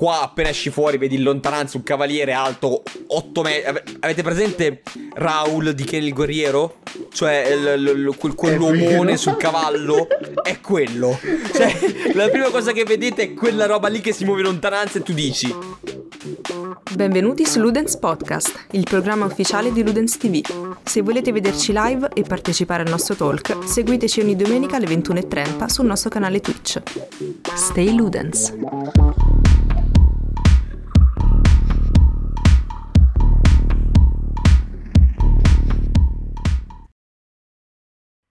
qua appena esci fuori vedi in lontananza un cavaliere alto 8 metri. Avete presente Raul di Ken il guerriero? Cioè l- l- l- quel- quell'uomone sul cavallo? È quello. Cioè, la prima cosa che vedete è quella roba lì che si muove in lontananza e tu dici Benvenuti su Ludens Podcast, il programma ufficiale di Ludens TV. Se volete vederci live e partecipare al nostro talk, seguiteci ogni domenica alle 21.30 sul nostro canale Twitch. Stay Ludens!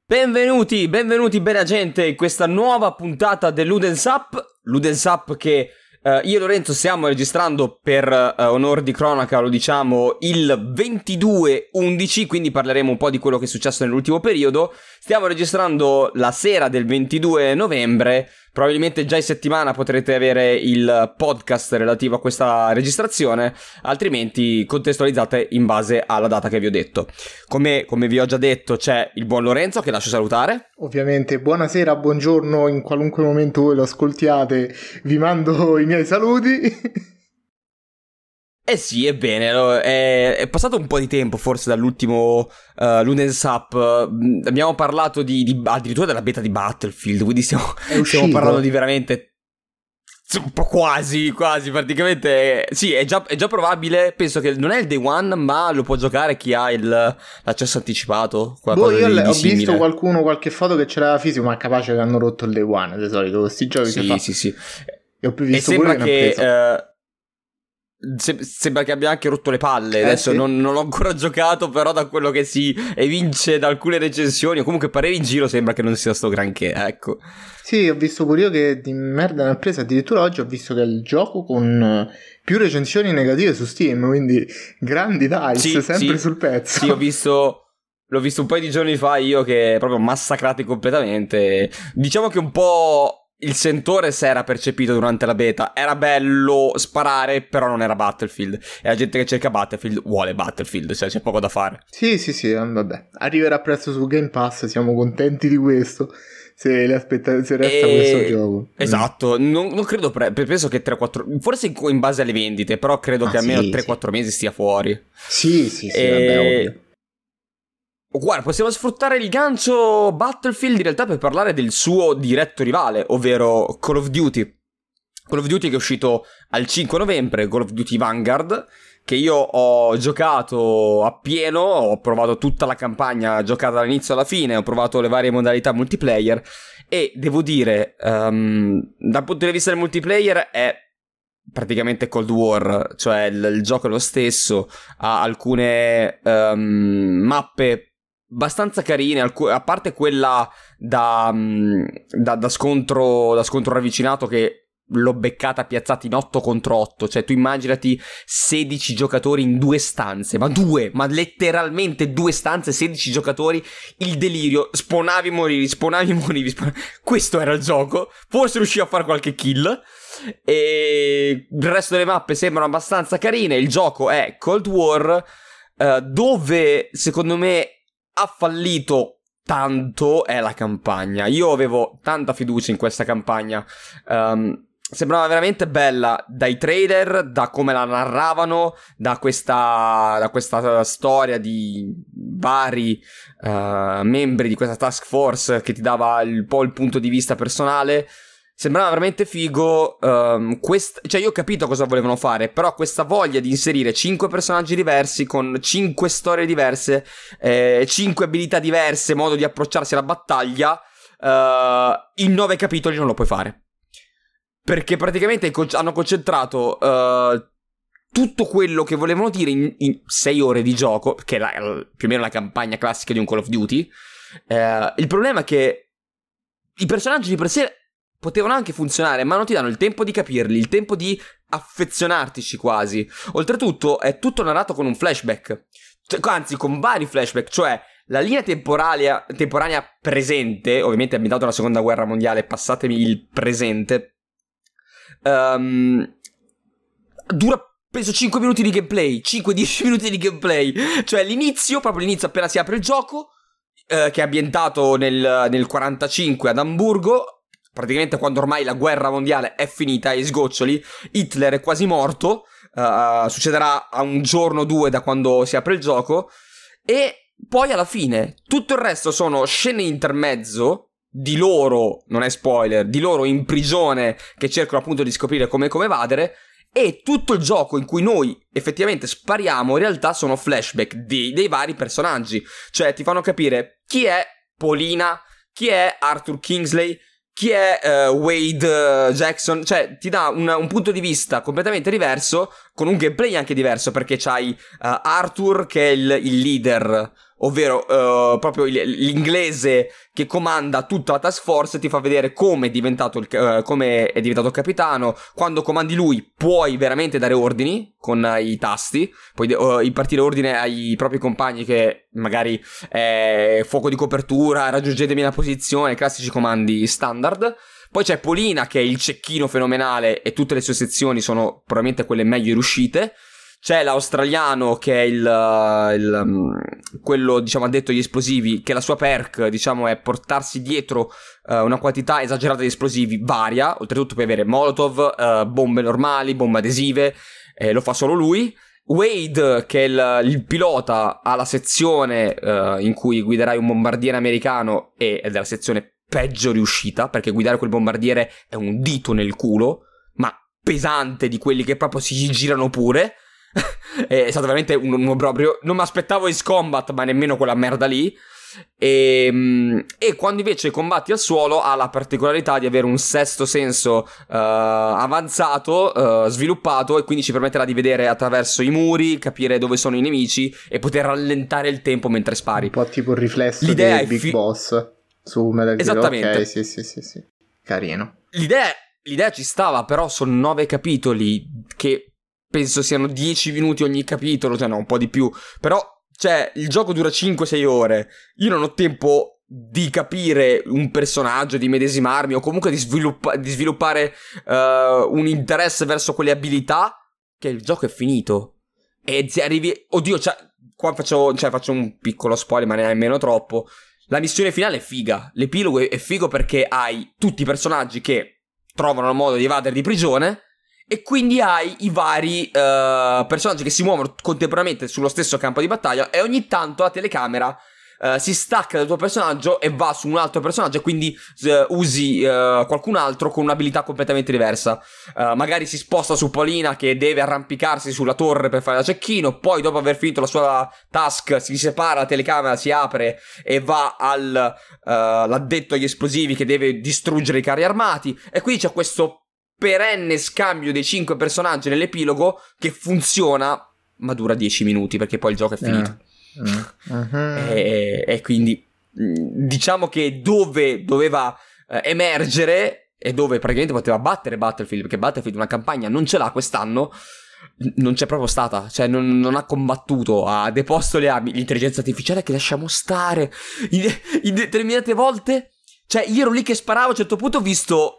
Benvenuti, benvenuti bella gente in questa nuova puntata dell'Udens Up. Ludens Up che Uh, io e Lorenzo stiamo registrando per uh, onore di cronaca, lo diciamo, il 22-11, quindi parleremo un po' di quello che è successo nell'ultimo periodo. Stiamo registrando la sera del 22 novembre, probabilmente già in settimana potrete avere il podcast relativo a questa registrazione, altrimenti contestualizzate in base alla data che vi ho detto. Come, come vi ho già detto c'è il buon Lorenzo che lascio salutare. Ovviamente buonasera, buongiorno, in qualunque momento voi lo ascoltiate vi mando i miei saluti. Eh sì, ebbene, è, è, passato un po' di tempo forse dall'ultimo uh, Lunens Up, uh, abbiamo parlato di, di, addirittura della beta di Battlefield, quindi stiamo, stiamo parlando di veramente un po' quasi, quasi, praticamente. Sì, è già, è già, probabile. Penso che non è il day one, ma lo può giocare chi ha il, l'accesso anticipato. Boh, io di, ho di visto qualcuno, qualche foto che c'era fisico, ma capace che hanno rotto il day one. Di solito, questi giochi sì, si fa. Sì, sì, E ho più visto e sembra che. che Se- sembra che abbia anche rotto le palle. Eh, Adesso sì. non, non, l'ho ancora giocato, però da quello che si evince da alcune recensioni, o comunque pareri in giro, sembra che non sia sto granché. Ecco. Sì, ho visto pure io che di merda ne ha preso. Addirittura oggi ho visto che è il gioco con più recensioni negative su Steam. Quindi grandi dice, sì, sempre sì. sul pezzo. Sì, ho visto. L'ho visto un paio di giorni fa io che proprio massacrati completamente. Diciamo che un po' il sentore si era percepito durante la beta. Era bello sparare, però non era Battlefield. E la gente che cerca Battlefield vuole Battlefield, cioè c'è poco da fare. Sì, sì, sì, vabbè. Arriverà presto su Game Pass, siamo contenti di questo. Se, le aspetta- se resta e... questo gioco. Esatto, non, non credo, pre- penso che 3-4... Forse in base alle vendite, però credo ah, che almeno sì, 3-4 sì. mesi stia fuori. Sì, sì, sì, e... vabbè, ovvio. Guarda, possiamo sfruttare il gancio Battlefield in realtà per parlare del suo diretto rivale, ovvero Call of Duty. Call of Duty che è uscito al 5 novembre, Call of Duty Vanguard, che io ho giocato appieno, ho provato tutta la campagna giocata dall'inizio alla fine, ho provato le varie modalità multiplayer e devo dire, um, dal punto di vista del multiplayer è praticamente Cold War, cioè il, il gioco è lo stesso, ha alcune um, mappe abbastanza carine, a parte quella da, mm, da, da, scontro, da scontro ravvicinato che l'ho beccata piazzata in 8 contro 8, cioè tu immaginati 16 giocatori in due stanze, ma due, ma letteralmente due stanze, 16 giocatori, il delirio, sponavi morivi, sponavi morivi, sponavi... questo era il gioco, forse riuscivo a fare qualche kill e il resto delle mappe sembrano abbastanza carine, il gioco è Cold War uh, dove secondo me ha fallito tanto è la campagna. Io avevo tanta fiducia in questa campagna. Um, sembrava veramente bella dai trailer, da come la narravano, da questa, da questa storia di vari uh, membri di questa task force che ti dava un po' il punto di vista personale. Sembrava veramente figo. Um, quest- cioè, io ho capito cosa volevano fare, però questa voglia di inserire 5 personaggi diversi con 5 storie diverse, eh, 5 abilità diverse, modo di approcciarsi alla battaglia, uh, in 9 capitoli non lo puoi fare. Perché praticamente hanno concentrato uh, tutto quello che volevano dire in 6 ore di gioco, che è la, più o meno la campagna classica di un Call of Duty. Uh, il problema è che i personaggi di per sé potevano anche funzionare, ma non ti danno il tempo di capirli, il tempo di affezionartici quasi. Oltretutto è tutto narrato con un flashback, anzi con vari flashback, cioè la linea temporanea, presente, ovviamente ambientato nella seconda guerra mondiale, passatemi il presente, um, dura penso 5 minuti di gameplay, 5-10 minuti di gameplay, cioè l'inizio, proprio l'inizio appena si apre il gioco, eh, che è ambientato nel, nel 45 ad Amburgo, praticamente quando ormai la guerra mondiale è finita ai sgoccioli, Hitler è quasi morto, uh, succederà a un giorno o due da quando si apre il gioco, e poi alla fine tutto il resto sono scene intermezzo di loro, non è spoiler, di loro in prigione che cercano appunto di scoprire come, come evadere, e tutto il gioco in cui noi effettivamente spariamo in realtà sono flashback di, dei vari personaggi, cioè ti fanno capire chi è Polina, chi è Arthur Kingsley, chi è uh, Wade uh, Jackson, cioè ti dà un, un, punto di vista completamente diverso, con un gameplay anche diverso, perché c'hai uh, Arthur che è il, il leader ovvero uh, proprio l'inglese che comanda tutta la task force ti fa vedere come è diventato, il, uh, come è diventato capitano. Quando comandi lui puoi veramente dare ordini con uh, i tasti, puoi uh, impartire ordine ai propri compagni che magari è fuoco di copertura, raggiungetemi la posizione, classici comandi standard. Poi c'è Polina che è il cecchino fenomenale e tutte le sue sezioni sono probabilmente quelle meglio riuscite. C'è l'australiano che è il, il mm, quello diciamo addetto agli esplosivi, che la sua perk diciamo è portarsi dietro uh, una quantità esagerata di esplosivi varia, oltretutto puoi avere molotov, uh, bombe normali, bombe adesive, eh, lo fa solo lui. Wade, che è il, il pilota, ha la sezione in cui guiderai un bombardiere americano ed è la sezione peggio riuscita, perché guidare quel bombardiere è un dito nel culo, ma pesante di quelli che proprio si girano pure. è stato veramente un, un proprio. Non mi aspettavo Ace Combat, ma nemmeno quella merda lì. E, ehm, e, quando invece combatti al suolo ha la particolarità di avere un sesto senso uh, avanzato, uh, sviluppato e quindi ci permetterà di vedere attraverso i muri, capire dove sono i nemici e poter rallentare il tempo mentre spari. Un po' tipo il riflesso L'idea del Big fi- Boss su Metal Gear. Esattamente. Ok, sì, sì, sì, sì. Carino. L'idea, l'idea ci stava, però sono nove capitoli che penso siano 10 minuti ogni capitolo, cioè no, un po' di più. Però, cioè, il gioco dura 5-6 ore. Io non ho tempo di capire un personaggio, di medesimarmi o comunque di, sviluppa- di sviluppare uh, un interesse verso quelle abilità che il gioco è finito. E ti arrivi... Oddio, cioè, qua faccio, cioè, faccio un piccolo spoiler, ma nemmeno troppo. La missione finale è figa. L'epilogo è figo perché hai tutti i personaggi che trovano il modo di evadere di prigione e quindi hai i vari uh, personaggi che si muovono contemporaneamente sullo stesso campo di battaglia e ogni tanto la telecamera uh, si stacca dal tuo personaggio e va su un altro personaggio e quindi uh, usi qualcun altro con un'abilità completamente diversa. magari si sposta su Paulina che deve arrampicarsi sulla torre per fare da cecchino, poi dopo aver finito la sua task si separa, la telecamera si apre e va all'addetto agli esplosivi che deve distruggere i carri armati e quindi c'è questo perenne scambio dei cinque personaggi nell'epilogo che funziona, ma dura 10 minuti perché poi il gioco è finito. Uh, uh-huh. e, e, quindi mm, diciamo che dove doveva eh, emergere e dove praticamente poteva battere Battlefield, perché Battlefield una campagna non ce l'ha quest'anno, non c'è proprio stata, cioè non, non, ha combattuto, ha deposto le armi, l'intelligenza artificiale che lasciamo stare in, in determinate volte. Cioè, io ero lì che sparavo, a un certo punto ho visto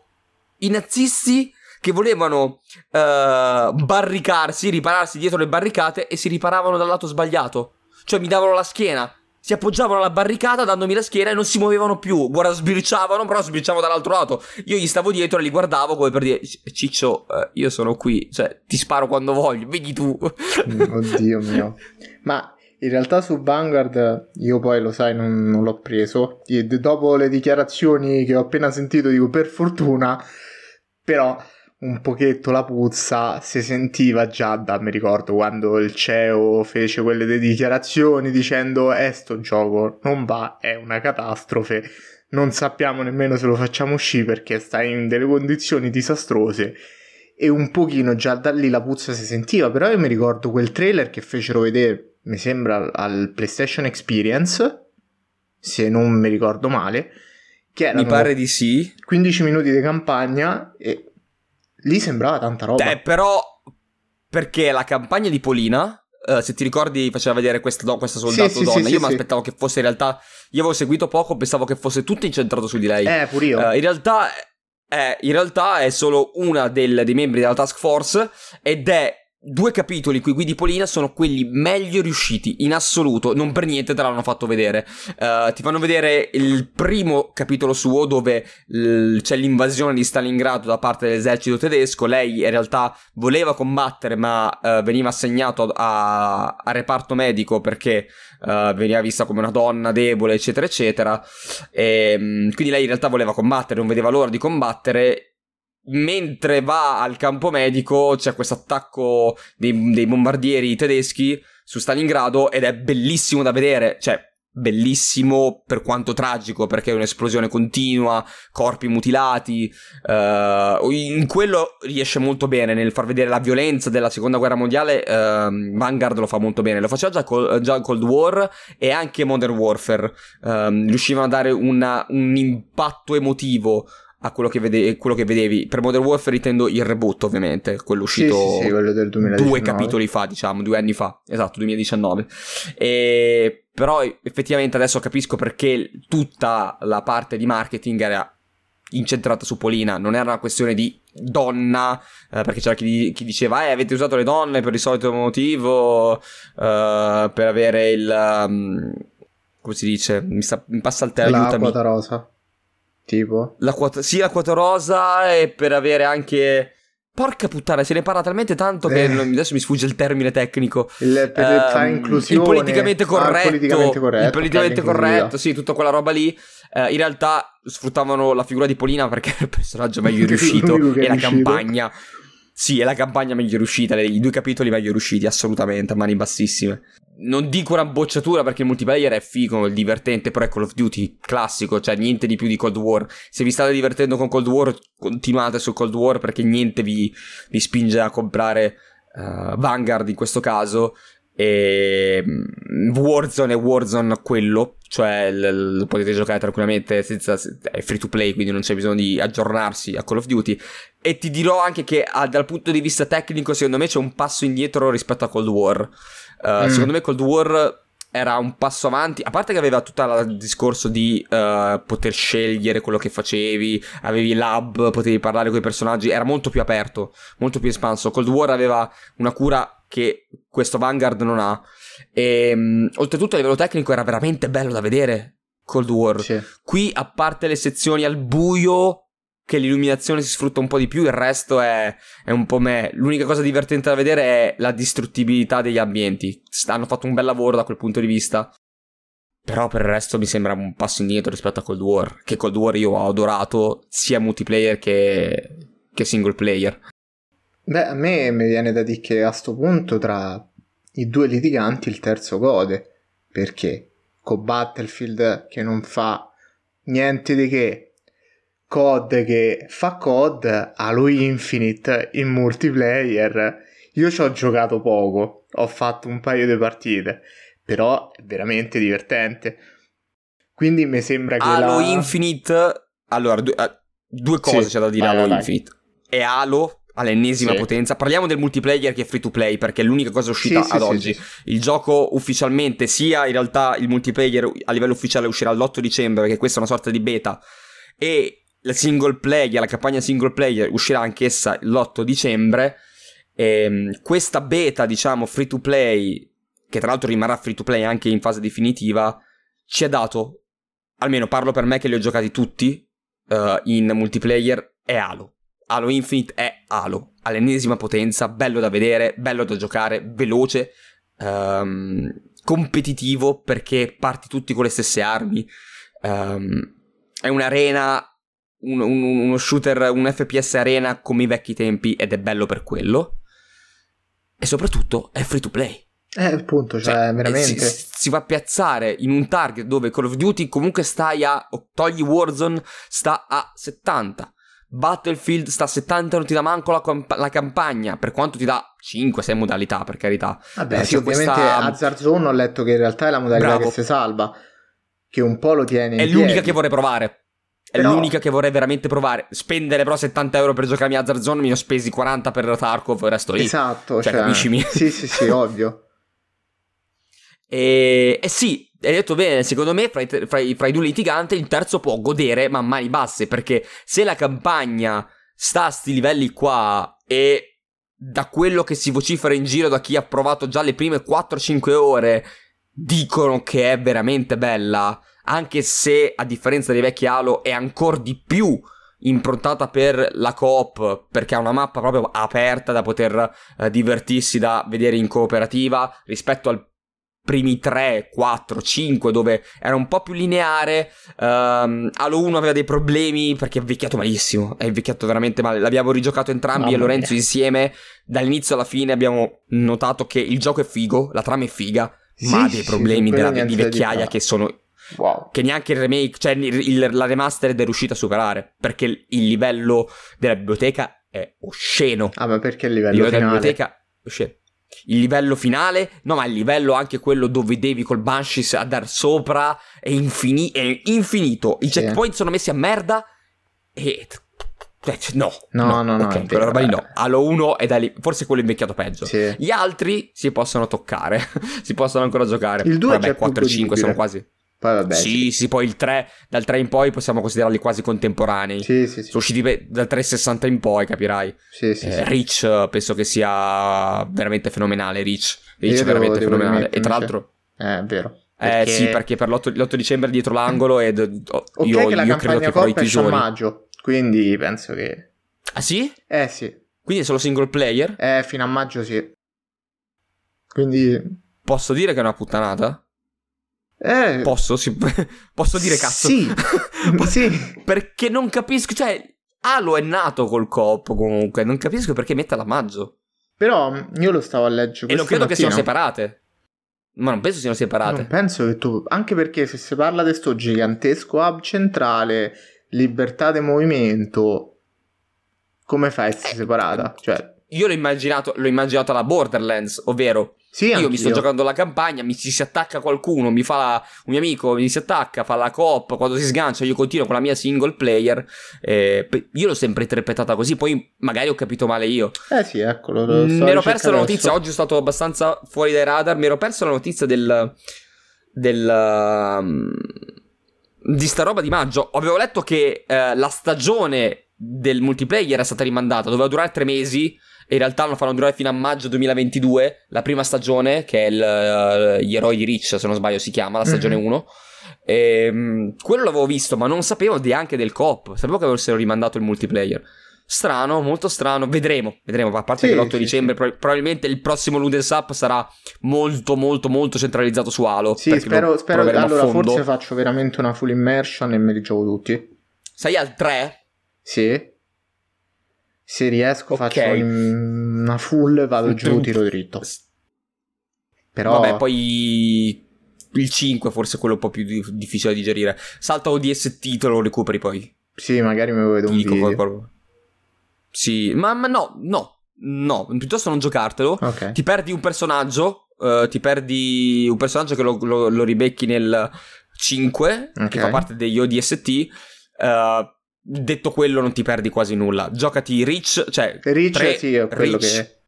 i nazisti che volevano uh, barricarsi, ripararsi dietro le barricate e si riparavano dal lato sbagliato. Cioè mi davano la schiena, si appoggiavano alla barricata dandomi la schiena e non si muovevano più. Guarda, sbirciavano, però sbirciavano dall'altro lato. Io gli stavo dietro e li guardavo come per dire: Ciccio, eh, io sono qui, cioè ti sparo quando voglio, vedi tu. Oddio mio. Ma in realtà su Vanguard io poi lo sai non, non l'ho preso. E dopo le dichiarazioni che ho appena sentito dico per fortuna. Però un pochetto la puzza si sentiva già da, mi ricordo, quando il CEO fece quelle dichiarazioni dicendo eh sto gioco non va, è una catastrofe, non sappiamo nemmeno se lo facciamo uscire perché sta in delle condizioni disastrose. E un pochino già da lì la puzza si sentiva, però io mi ricordo quel trailer che fecero vedere, mi sembra al PlayStation Experience, se non mi ricordo male, che Mi pare di sì. 15 minuti di campagna e lì sembrava tanta roba. Eh, però perché la campagna di Polina Uh, se ti ricordi faceva vedere questa, do- questa soldato sì, donna, sì, io sì, mi aspettavo che fosse in realtà, io avevo seguito poco, pensavo che fosse tutto incentrato su di lei. Eh, pure io. Uh, in realtà, è, in realtà è solo una del, dei membri della task force ed è due capitoli cui guidi Polina sono quelli meglio riusciti in assoluto, non per niente te l'hanno fatto vedere. Uh, ti fanno vedere il primo capitolo suo dove l- c'è l'invasione di Stalingrado da parte dell'esercito tedesco, lei in realtà voleva combattere ma uh, veniva assegnato a-, a, reparto medico perché uh, veniva vista come una donna debole eccetera eccetera e, um, quindi lei in realtà voleva combattere, non vedeva l'ora di combattere mentre va al campo medico c'è questo attacco dei, dei, bombardieri tedeschi su Stalingrado ed è bellissimo da vedere, cioè bellissimo per quanto tragico perché è un'esplosione continua, corpi mutilati, uh, in quello riesce molto bene. Nel far vedere la violenza della seconda guerra mondiale, uh, Vanguard lo fa molto bene, lo faceva già, col, già Cold War e anche Modern Warfare, uh, riuscivano a dare una, un impatto emotivo a quello che, vede- quello che, vedevi. Per Modern Warfare intendo il reboot, ovviamente, quello uscito sì, sì, sì, quello del 2019. due capitoli fa, diciamo, due anni fa. Esatto, 2019. E... Però effettivamente adesso capisco perché tutta la parte di marketing era incentrata su Polina, non era una questione di donna, eh, perché c'era chi, chi, diceva, eh, avete usato le donne per il solito motivo, eh, per avere il... Um, come si dice? Mi, sta, mi passa il termine. La quota rosa. Tipo? La quota, sì, la quota rosa e per avere anche... Porca puttana, se ne parla talmente tanto che eh. adesso mi sfugge il termine tecnico. Il, per um, inclusione. Il politicamente corretto. Ah, il politicamente corretto. Il politicamente corretto, sì, tutta quella roba lì. Uh, in realtà sfruttavano la figura di Polina perché era il personaggio meglio riuscito e la campagna. Sì, è la campagna meglio riuscita, i due capitoli meglio riusciti, assolutamente, a mani bassissime non dico una bocciatura perché il multiplayer è figo, è divertente, però è Call of Duty classico, cioè niente di più di Cold War. Se vi state divertendo con Cold War, continuate su Cold War perché niente vi, vi spinge a comprare uh, Vanguard in questo caso. E mm, Warzone è Warzone quello, cioè l- lo potete giocare tranquillamente senza è free to play, quindi non c'è bisogno di aggiornarsi a Call of Duty. E ti dirò anche che ah, dal punto di vista tecnico, secondo me c'è un passo indietro rispetto a Cold War. Uh, mm. Secondo me Cold War era un passo avanti, a parte che aveva tutto il discorso di uh, poter scegliere quello che facevi, avevi lab, potevi parlare con i personaggi, era molto più aperto, molto più espanso. Cold War aveva una cura che questo Vanguard non ha. E um, oltretutto a livello tecnico era veramente bello da vedere Cold War. Sì. Qui, a parte le sezioni al buio, che l'illuminazione si sfrutta un po' di più, il resto è, è, un po' me. L'unica cosa divertente da vedere è la distruttibilità degli ambienti. Hanno fatto un bel lavoro da quel punto di vista. Però per il resto mi sembra un passo indietro rispetto a Cold War. Che Cold War io ho adorato sia multiplayer che, che single player. Beh, a me mi viene da dire che a sto punto tra i due litiganti il terzo gode. Perché? Con Battlefield che non fa niente di che COD che fa COD, Halo Infinite in multiplayer. Io ci ho giocato poco, ho fatto un paio di partite, però è veramente divertente. Quindi mi sembra che Halo la... Infinite Allora, due, due cose sì, c'è da dire vai, Halo vai. Infinite. E Halo all'ennesima sì. potenza. Parliamo del multiplayer che è free to play perché è l'unica cosa uscita sì, ad oggi. Il gioco ufficialmente, sia in realtà il multiplayer a livello ufficiale uscirà l'8 dicembre perché questa è una sorta di beta e la single player, la campagna single player uscirà anch'essa l'8 dicembre. E ehm, questa beta, diciamo, free to play, che tra l'altro rimarrà free to play anche in fase definitiva, ci ha dato, almeno parlo per me che li ho giocati tutti uh, in multiplayer, è Halo. Halo Infinite è Halo, all'ennesima potenza, bello da vedere, bello da giocare, veloce, um, competitivo perché parti tutti con le stesse armi. Um, è un'arena un, un, uno shooter, un FPS arena come i vecchi tempi ed è bello per quello. E soprattutto è free to play. Eh, appunto, cioè, cioè veramente. Si, si, va a piazzare in un target dove Call of Duty comunque stai a. togli Warzone, sta a 70. Battlefield sta a 70 non ti dà manco la, comp- la campagna, per quanto ti dà 5-6 modalità, per carità. Vabbè, eh, sì, ovviamente questa... Hazard Zone ho letto che in realtà è la modalità Bravo. che si salva, che un po' lo tiene È l'unica piedi. che vorrei provare. È però... l'unica che vorrei veramente provare. Spendere però 70 euro per giocarmi a Hazard Zone, mi ho spesi 40 per Tarkov e resto lì. Esatto, cioè, cioè... capiscimi? Sì, sì, sì, ovvio. E, e, sì, hai detto bene, secondo me fra i, fra, i, fra i, due litiganti il terzo può godere ma mani basse, perché se la campagna sta a sti livelli qua e da quello che si vocifera in giro da chi ha provato già le prime 4-5 ore, dicono che è veramente bella, anche se a differenza dei vecchi Halo è ancora di più improntata per la coop perché ha una mappa proprio aperta da poter eh, divertirsi da vedere in cooperativa rispetto al primi 3, 4, 5 dove era un po' più lineare um, Halo 1 aveva dei problemi perché è invecchiato malissimo è invecchiato veramente male l'abbiamo rigiocato entrambi Mamma e Lorenzo mia. insieme dall'inizio alla fine abbiamo notato che il gioco è figo la trama è figa sì, ma ha dei problemi sì, della, di vecchiaia che sono Wow. Che neanche il remake, cioè il, la remastered è riuscita a superare. Perché il, il, livello della biblioteca è osceno. Ah, ma perché il livello, il livello della biblioteca è osceno. Il livello finale, no, ma il livello anche quello dove devi col Banshees andare sopra è, infini- è infinito. I sì. checkpoint sono messi a merda e cioè, no, no, no, no, ok, quella roba lì no. Halo 1 è da lì, forse quello invecchiato peggio. Sì. Gli altri si possono toccare, si possono ancora giocare. Il 2 è 4 e 5 sono quasi. Poi vabbè. Sì, sì, sì, poi il 3, dal 3 in poi possiamo considerarli quasi contemporanei. Sì, sì, sì. Sono usciti dal 360 in poi, capirai. Sì, sì, eh, sì. Reach penso che sia veramente fenomenale, Reach. Reach è veramente devo, fenomenale. E tra l'altro... Eh, è vero. Perché... Eh sì, perché per l'8, l'8 dicembre dietro l'angolo ed oh, okay, io, che la io credo che farò i a maggio, quindi penso che... Ah sì? Eh sì. Quindi è solo single player? Eh, fino a maggio sì. Quindi... Posso dire che è una puttanata? Eh, posso? Si, posso dire cazzo? Sì, sì. Perché non capisco, cioè, Halo è nato col coop comunque, non capisco perché metta la maggio. Però io lo stavo a leggere. E non credo mattina. che siano separate. Ma non penso siano separate. Non penso che tu. Anche perché se si parla di sto gigantesco hub centrale, libertà di movimento, come fai a essere separata? Cioè. Io l'ho immaginato, l'ho immaginato alla Borderlands, ovvero sì, io mi sto giocando la campagna, mi si, si attacca qualcuno, mi fa la, un mio amico, mi si attacca, fa la coop, quando si sgancia io continuo con la mia single player. Eh, io l'ho sempre interpretata così, poi magari ho capito male io. Eh sì, eccolo. Lo mi ero perso la notizia, oggi è stato abbastanza fuori dai radar, mi ero perso la notizia del... del um, di sta roba di maggio. Avevo letto che uh, la stagione del multiplayer è stata rimandata, doveva durare tre mesi in realtà lo fanno durare fino a maggio 2022, la prima stagione, che è il, uh, Gli Eroi di Rich, se non sbaglio si chiama, la stagione mm-hmm. 1. E, um, quello l'avevo visto, ma non sapevo neanche del coop. Sapevo che avessero rimandato il multiplayer. Strano, molto strano. Vedremo, vedremo. A parte sì, che l'8 sì, dicembre, sì. Pro- probabilmente il prossimo Ludens Up sarà molto, molto, molto centralizzato su Halo. Sì, spero, spero allora forse faccio veramente una full immersion e me li gioco tutti. Sei al 3? Sì. Se riesco okay. faccio una full vado giù tiro dritto. Però... Vabbè, poi il 5 forse è quello un po' più difficile da digerire. Salta ODST te lo recuperi poi. Sì, magari mi vedo un Dico video. Qualcosa. Sì, ma, ma, no, no, no, piuttosto non giocartelo. Okay. Ti perdi un personaggio, uh, ti perdi un personaggio che lo, lo, lo ribecchi nel 5, okay. che fa parte degli ODST. Uh, detto quello non ti perdi quasi nulla. Giocati Reach, cioè... Reach, 3, sì, è quello Reach, che...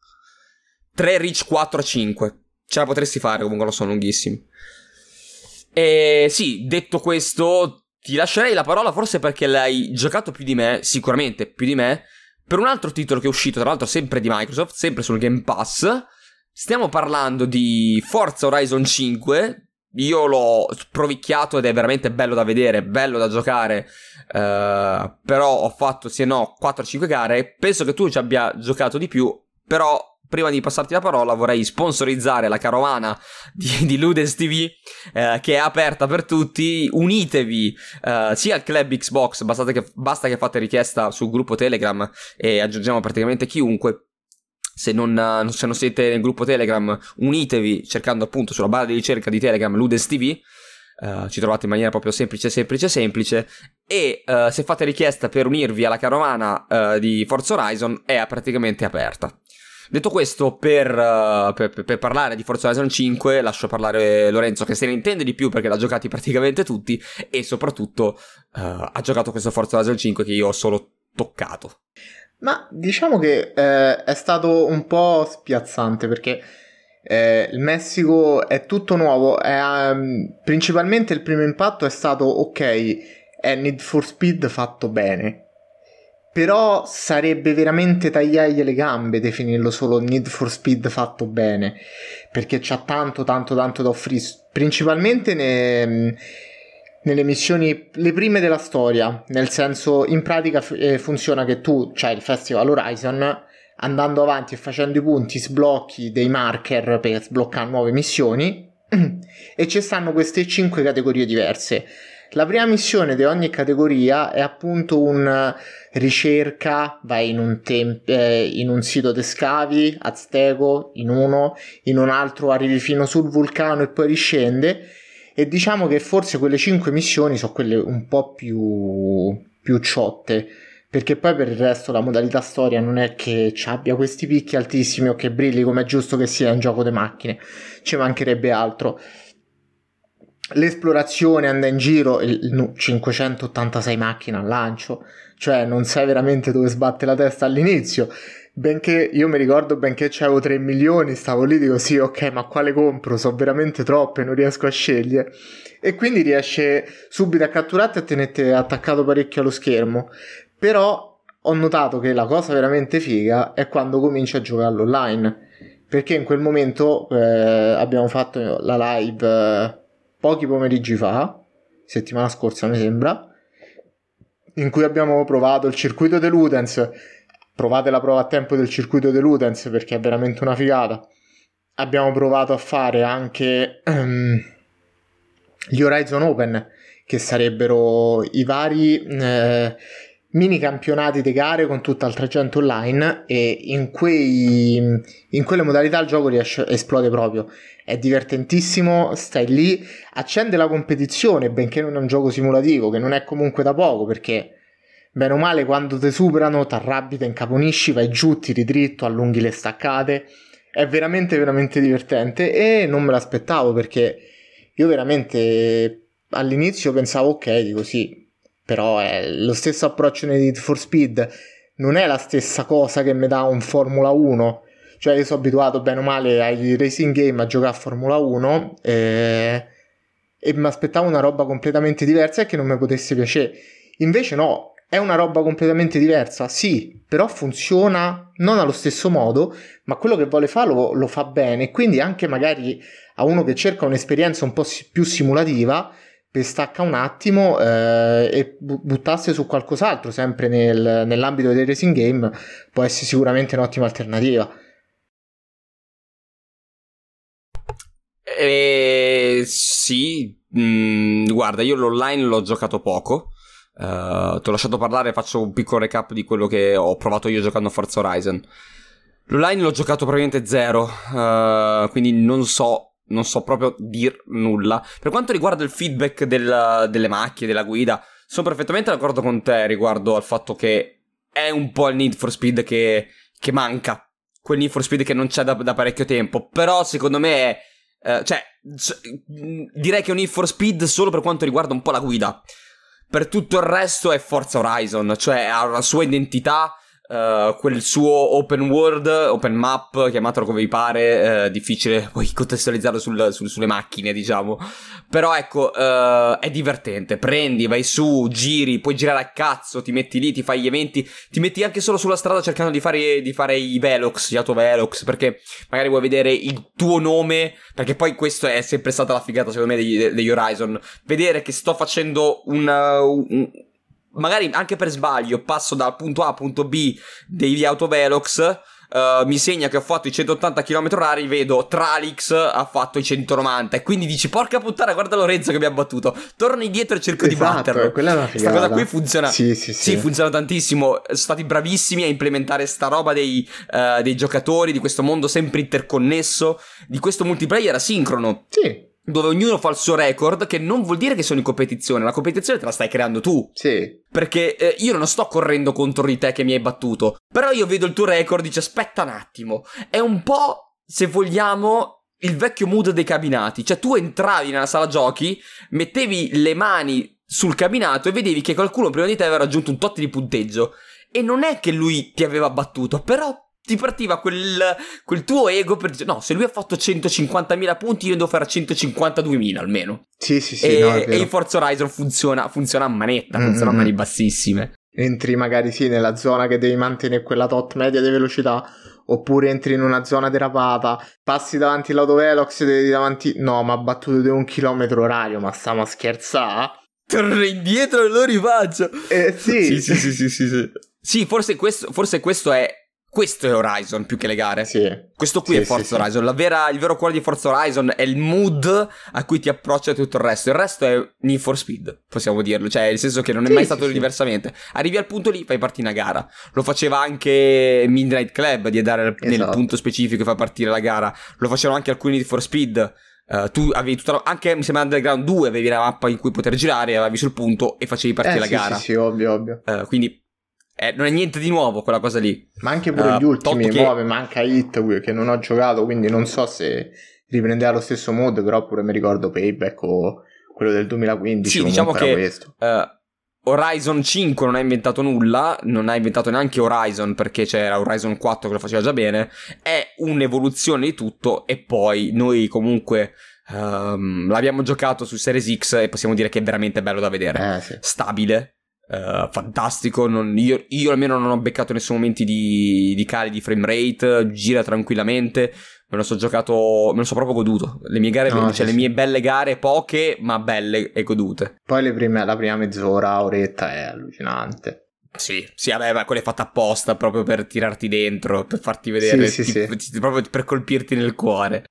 3 Reach 4 a 5. Ce la potresti fare, comunque lo sono lunghissimi. E sì, detto questo, ti lascerei la parola forse perché l'hai giocato più di me, sicuramente più di me, per un altro titolo che è uscito, tra l'altro sempre di Microsoft, sempre sul Game Pass. Stiamo parlando di Forza Horizon 5, io l'ho provicchiato ed è veramente bello da vedere, bello da giocare. Uh, però ho fatto, se no, 4-5 gare. Penso che tu ci abbia giocato di più. Però, prima di passarti la parola, vorrei sponsorizzare la carovana di, di Ludens TV, uh, che è aperta per tutti. Unitevi uh, sia al club Xbox, che, basta che fate richiesta sul gruppo Telegram e aggiungiamo praticamente chiunque se non, se non, siete nel gruppo Telegram, unitevi cercando appunto sulla barra di ricerca di Telegram Ludens TV. Uh, eh, ci trovate in maniera proprio semplice, semplice, semplice. E uh, se fate richiesta per unirvi alla carovana uh, di Forza Horizon, è praticamente aperta. Detto questo, per, per, per, parlare di Forza Horizon 5, lascio parlare Lorenzo che se ne intende di più perché l'ha giocati praticamente tutti e soprattutto ha giocato questo Forza Horizon 5 che io ho solo toccato. Ma diciamo che eh, è stato un po' spiazzante perché eh, il Messico è tutto nuovo. È, um, principalmente il primo impatto è stato ok, è Need for Speed fatto bene. però sarebbe veramente tagliargli le gambe definirlo solo Need for Speed fatto bene, perché c'ha tanto tanto tanto da offrire, principalmente ne, nelle missioni le prime della storia, nel senso in pratica eh, funziona che tu c'hai il Festival Horizon andando avanti e facendo i punti sblocchi dei marker per sbloccare nuove missioni e ci stanno queste cinque categorie diverse. La prima missione di ogni categoria è appunto un ricerca, vai in un, temp- eh, in un sito di scavi, azteco, in uno, in un altro arrivi fino sul vulcano e poi riscende e diciamo che forse quelle cinque missioni sono quelle un po' più, più ciotte perché poi per il resto la modalità storia non è che abbia questi picchi altissimi o che brilli come è giusto che sia un gioco di macchine, ci mancherebbe altro. L'esplorazione anda in giro, il, 586 macchine al lancio, cioè non sai veramente dove sbatte la testa all'inizio. Benché io mi ricordo benché c'avevo 3 milioni, stavo lì dico sì, ok, ma quale compro? Sono veramente troppe, non riesco a scegliere. E quindi riesce subito a catturarti e tenete attaccato parecchio allo schermo. Però ho notato che la cosa veramente figa è quando cominci a giocare online. Perché in quel momento eh, abbiamo fatto la live eh, pochi pomeriggi fa, settimana scorsa mi sembra, in cui abbiamo provato il circuito de Ludens. Provate la prova a tempo del circuito de Ludens perché è veramente una figata. Abbiamo provato a fare anche um, gli Horizon Open, che sarebbero i vari eh, mini campionati di gare con tutta altra gente online e in, quei, in quelle modalità il gioco riesce, esplode proprio è divertentissimo, stai lì, accende la competizione, benché non è un gioco simulativo, che non è comunque da poco, perché bene o male quando ti superano, ti arrabbi, ti incaponisci, vai giù, tiri dritto, allunghi le staccate, è veramente veramente divertente e non me l'aspettavo perché io veramente all'inizio pensavo ok, dico sì, però è lo stesso approccio nei Need for Speed, non è la stessa cosa che mi dà un Formula 1 cioè io sono abituato bene o male ai racing game a giocare a Formula 1 e, e mi aspettavo una roba completamente diversa e che non mi potesse piacere. Invece no, è una roba completamente diversa, sì, però funziona non allo stesso modo, ma quello che vuole fare lo, lo fa bene. Quindi anche magari a uno che cerca un'esperienza un po' più simulativa, per stacca un attimo eh, e buttarsi su qualcos'altro, sempre nel, nell'ambito dei racing game, può essere sicuramente un'ottima alternativa. Eh, sì, mm, guarda, io l'online l'ho giocato poco. Uh, ti ho lasciato parlare, faccio un piccolo recap di quello che ho provato io giocando Forza Horizon. L'online l'ho giocato praticamente zero, uh, quindi non so, non so proprio dir nulla. Per quanto riguarda il feedback del, delle macchine, della guida, sono perfettamente d'accordo con te riguardo al fatto che è un po' il Need for Speed che, che manca. Quel Need for Speed che non c'è da, da parecchio tempo. Però secondo me è eh, cioè, direi che è un Need for Speed solo per quanto riguarda un po' la guida. Per tutto il resto è Forza Horizon, cioè ha una sua identità Uh, quel suo open world, open map, chiamatelo come vi pare, uh, difficile poi contestualizzarlo sul, sul, sulle macchine, diciamo. Però ecco, uh, è divertente. Prendi, vai su, giri, puoi girare a cazzo, ti metti lì, ti fai gli eventi, ti metti anche solo sulla strada cercando di fare, di fare i velox, gli autovelox, perché magari vuoi vedere il tuo nome, perché poi questo è sempre stata la figata, secondo me, degli, degli Horizon. Vedere che sto facendo un, un magari anche per sbaglio passo dal punto A al punto B degli autovelox Uh, mi segna che ho fatto i 180 km h vedo Tralix ha fatto i 190 e quindi dici porca puttana guarda Lorenzo che mi ha battuto. Torno indietro e cerco esatto, di batterlo questa cosa qui funziona. Sì, sì, sì. sì, funziona tantissimo. Sono stati bravissimi a implementare sta roba dei, uh, dei giocatori di questo mondo sempre interconnesso di questo multiplayer asincrono. Sì dove ognuno fa il suo record, che non vuol dire che sono in competizione, la competizione te la stai creando tu. Sì. Perché eh, io non sto correndo contro di te che mi hai battuto, però io vedo il tuo record e dice aspetta un attimo, è un po', se vogliamo, il vecchio mood dei cabinati, cioè tu entravi nella sala giochi, mettevi le mani sul cabinato e vedevi che qualcuno prima di te aveva raggiunto un tot di punteggio. E non è che lui ti aveva battuto, però ti partiva quel, quel, tuo ego per dire no, se lui ha fatto 150.000 punti io devo fare 152.000 almeno. Sì, sì, sì. E, no, e in Forza Horizon funziona, funziona a manetta, mm-hmm. funziona a mani bassissime. entri magari sì nella zona che devi mantenere quella tot media di velocità oppure entri in una zona derapata, passi davanti l'autovelox e devi davanti... No, ma ha battuto di un chilometro orario, ma stiamo a scherzare? Torno indietro e lo rifaccio. Eh sì. Sì, sì, sì, sì, sì, sì. Sì, forse questo, forse questo è questo è Horizon più che le gare. Sì. Questo qui Sì, è Forza sì. Horizon. La vera- il vero cuore di Forza Horizon è il mood a cui ti approccia tutto il resto. Il resto è Need for Speed, possiamo dirlo. Cioè, nel senso che non è mai stato diversamente. Arrivi al punto lì, fai partire una gara. Lo faceva anche Midnight Club di andare nel Esatto. punto specifico e far partire la gara. Lo facevano anche alcuni Need for Speed. Eh, tu avevi tutta la- anche mi sembra Underground 2 avevi la mappa in cui poter girare, arrivavi sul punto e facevi partire Eh, la sì, gara. Sì, sì, ovvio, ovvio. Eh, quindi eh, non è niente di nuovo quella cosa lì. Ma anche pure Eh, gli ultimi, che- nuove, manca Hit che non ho giocato, quindi non so se riprendeva lo stesso mood, però pure mi ricordo Payback o quello del 2015. Sì, diciamo che-. Eh, Horizon 5 non ha inventato nulla, non ha inventato neanche Horizon perché c'era Horizon 4 che lo faceva già bene, è un'evoluzione di tutto e poi noi comunque ehm, l'abbiamo giocato su Series X e possiamo dire che è veramente bello da vedere. Eh, sì. Stabile, eh, fantastico, non- io, io almeno non ho beccato nessun momento di, di cali di frame rate, gira tranquillamente, me lo so giocato, me lo so proprio goduto. Le mie gare, No, cioè sì, le sì. mie belle gare, poche ma belle e godute. Poi le prime- la prima mezz'ora, oretta è allucinante. Sì, sì, vabbè, ma quella è fatta apposta proprio per tirarti dentro, per farti vedere, Sì, sì, ti- ti- proprio per colpirti nel cuore.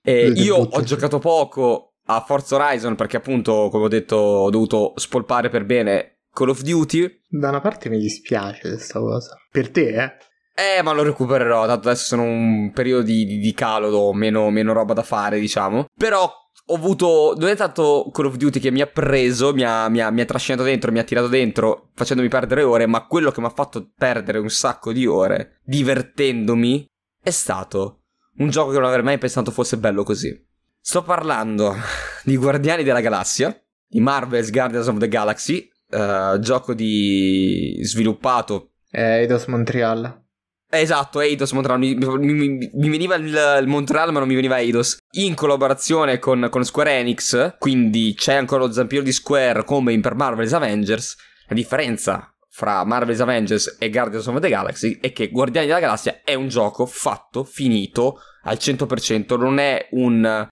E ti io ho giocato poco a Forza Horizon perché appunto, come ho detto, ho dovuto spolpare per bene Call of Duty. Da una parte mi dispiace questa cosa. Per te, eh? Eh, ma lo recupererò, tanto adesso sono un periodo di, di, di calo, ho meno, meno roba da fare, diciamo. Però ho avuto, non è tanto Call of Duty che mi ha preso, mi ha, mi ha- mi ha trascinato dentro, mi ha tirato dentro, facendomi perdere ore, ma quello che mi ha fatto perdere un sacco di ore, divertendomi, è stato un gioco che non avrei mai pensato fosse bello così. Sto parlando di Guardiani della Galassia, di Marvel's Guardians of the Galaxy, eh, gioco di sviluppato Eh, Eidos Montreal. Esatto, Eidos Montreal. Mi, mi- mi- veniva il, il Montreal, ma non mi veniva Eidos. In collaborazione con, con Square Enix, quindi c'è ancora lo zampino di Square come in per Marvel's Avengers. La differenza fra Marvel's Avengers e Guardians of the Galaxy è che Guardiani della Galassia è un gioco fatto, finito al 100%. Non è un,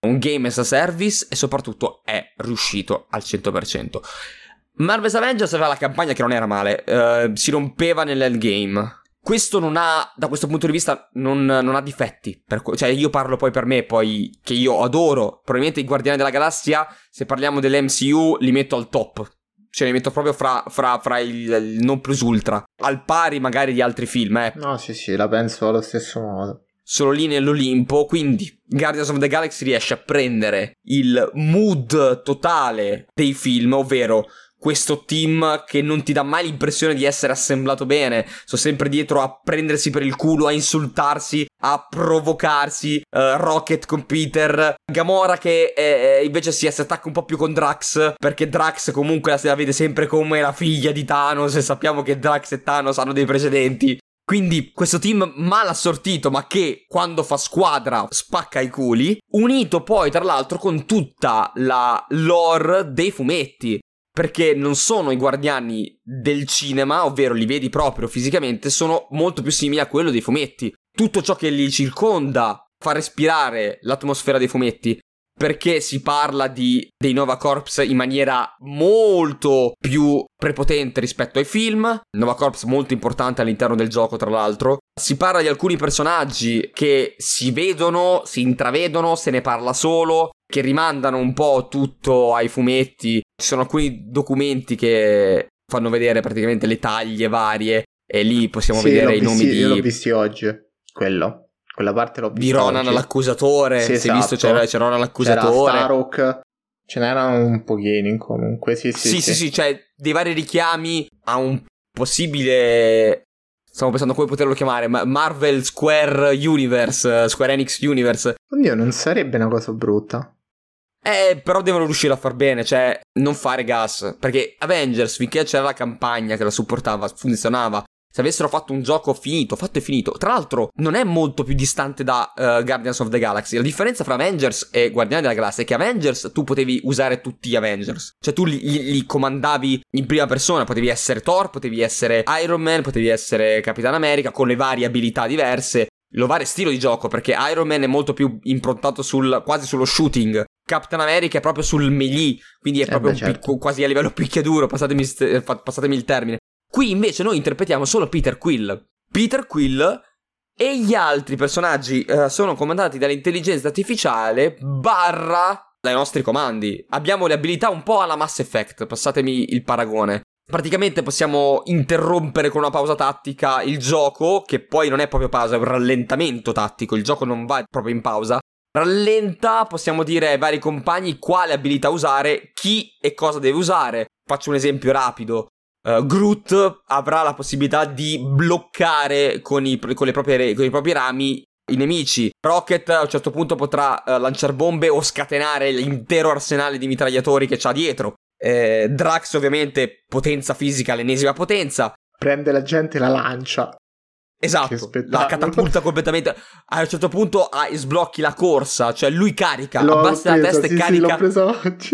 un game as a service e soprattutto è riuscito al 100%. Marvel's Avengers aveva la campagna che non era male, eh, si rompeva nell'endgame. Questo non ha, da questo punto di vista, non, non ha difetti. Per cioè, io parlo poi per me, poi che io adoro. Probabilmente i Guardiani della Galassia, se parliamo dell'MCU, li metto al top. Cioè, li metto proprio fra, fra, fra il, il non plus ultra. Al pari magari di altri film, eh. No, sì, sì, la penso allo stesso modo. Sono lì nell'Olimpo, quindi Guardians of the Galaxy riesce a prendere il mood totale dei film, ovvero questo team che non ti dà mai l'impressione di essere assemblato bene, sono sempre dietro a prendersi per il culo, a insultarsi, a provocarsi, eh, Rocket con Peter, Gamora che eh, invece si si attacca un po' più con Drax, perché Drax comunque la, la vede sempre come la figlia di Thanos e sappiamo che Drax e Thanos hanno dei precedenti. Quindi questo team mal assortito, ma che quando fa squadra spacca i culi, unito poi tra l'altro con tutta la lore dei fumetti. Perché non sono i guardiani del cinema, ovvero li vedi proprio fisicamente, sono molto più simili a quello dei fumetti. Tutto ciò che li circonda fa respirare l'atmosfera dei fumetti. Perché si parla di, dei Nova Corps in maniera molto più prepotente rispetto ai film. Nova Corps molto importante all'interno del gioco, tra l'altro. Si parla di alcuni personaggi che si vedono, si intravedono, se ne parla solo, che rimandano un po' tutto ai fumetti. Ci sono alcuni documenti che fanno vedere praticamente le taglie varie e lì possiamo Sì, vedere i nomi visti- Io l'ho di, visti oggi, quello. Quella parte l'ho di vista Ronan oggi. l'accusatore. Sì, si è visto esatto. c'era, c'era Ronan C'era l'accusatore. Starhawk, ce n'erano un pochini comunque, sì, sì, Sì, sì, sì, cioè dei vari richiami a un possibile. Stavo pensando come poterlo chiamare. ma- Marvel Square Universe, eh, Square Enix Universe. Oddio, non sarebbe una cosa brutta. Eh, però devono riuscire a far bene, cioè non fare gas. Perché Avengers, finché c'era la campagna che la supportava, funzionava. Se avessero fatto un gioco finito, fatto e finito, tra l'altro non è molto più distante da uh, Guardians of the Galaxy. La differenza fra Avengers e Guardiani della Galassia è che Avengers tu potevi usare tutti gli Avengers. Cioè tu li, li, li, comandavi in prima persona, potevi essere Thor, potevi essere Iron Man, potevi essere Capitan America con le varie abilità diverse. Lo vario stile di gioco perché Iron Man è molto più improntato sul, quasi sullo shooting. Captain America è proprio sul melee, quindi è eh proprio beh, certo. picco, quasi a livello picchiaduro, passatemi, passatemi il termine. Qui invece noi interpretiamo solo Peter Quill. Peter Quill e gli altri personaggi uh, sono comandati dall'intelligenza artificiale barra dai nostri comandi. Abbiamo le abilità un po' alla Mass Effect, passatemi il paragone. Praticamente possiamo interrompere con una pausa tattica il gioco, che poi non è proprio pausa, è un rallentamento tattico, il gioco non va proprio in pausa. Rallenta, possiamo dire ai vari compagni quale abilità usare, chi e cosa deve usare. Faccio un esempio rapido uh, Groot avrà la possibilità di bloccare con i, con, proprie, con i propri rami i nemici. Rocket a un certo punto potrà uh, lanciare bombe o scatenare l'intero arsenale di mitragliatori che c'ha dietro. Eh, Drax ovviamente potenza fisica, l'ennesima potenza. Prende la gente e la lancia. Esatto, la catapulta completamente. A un certo punto ah, sblocchi la corsa, cioè lui carica, l'ho abbassa presa, la testa sì, e carica,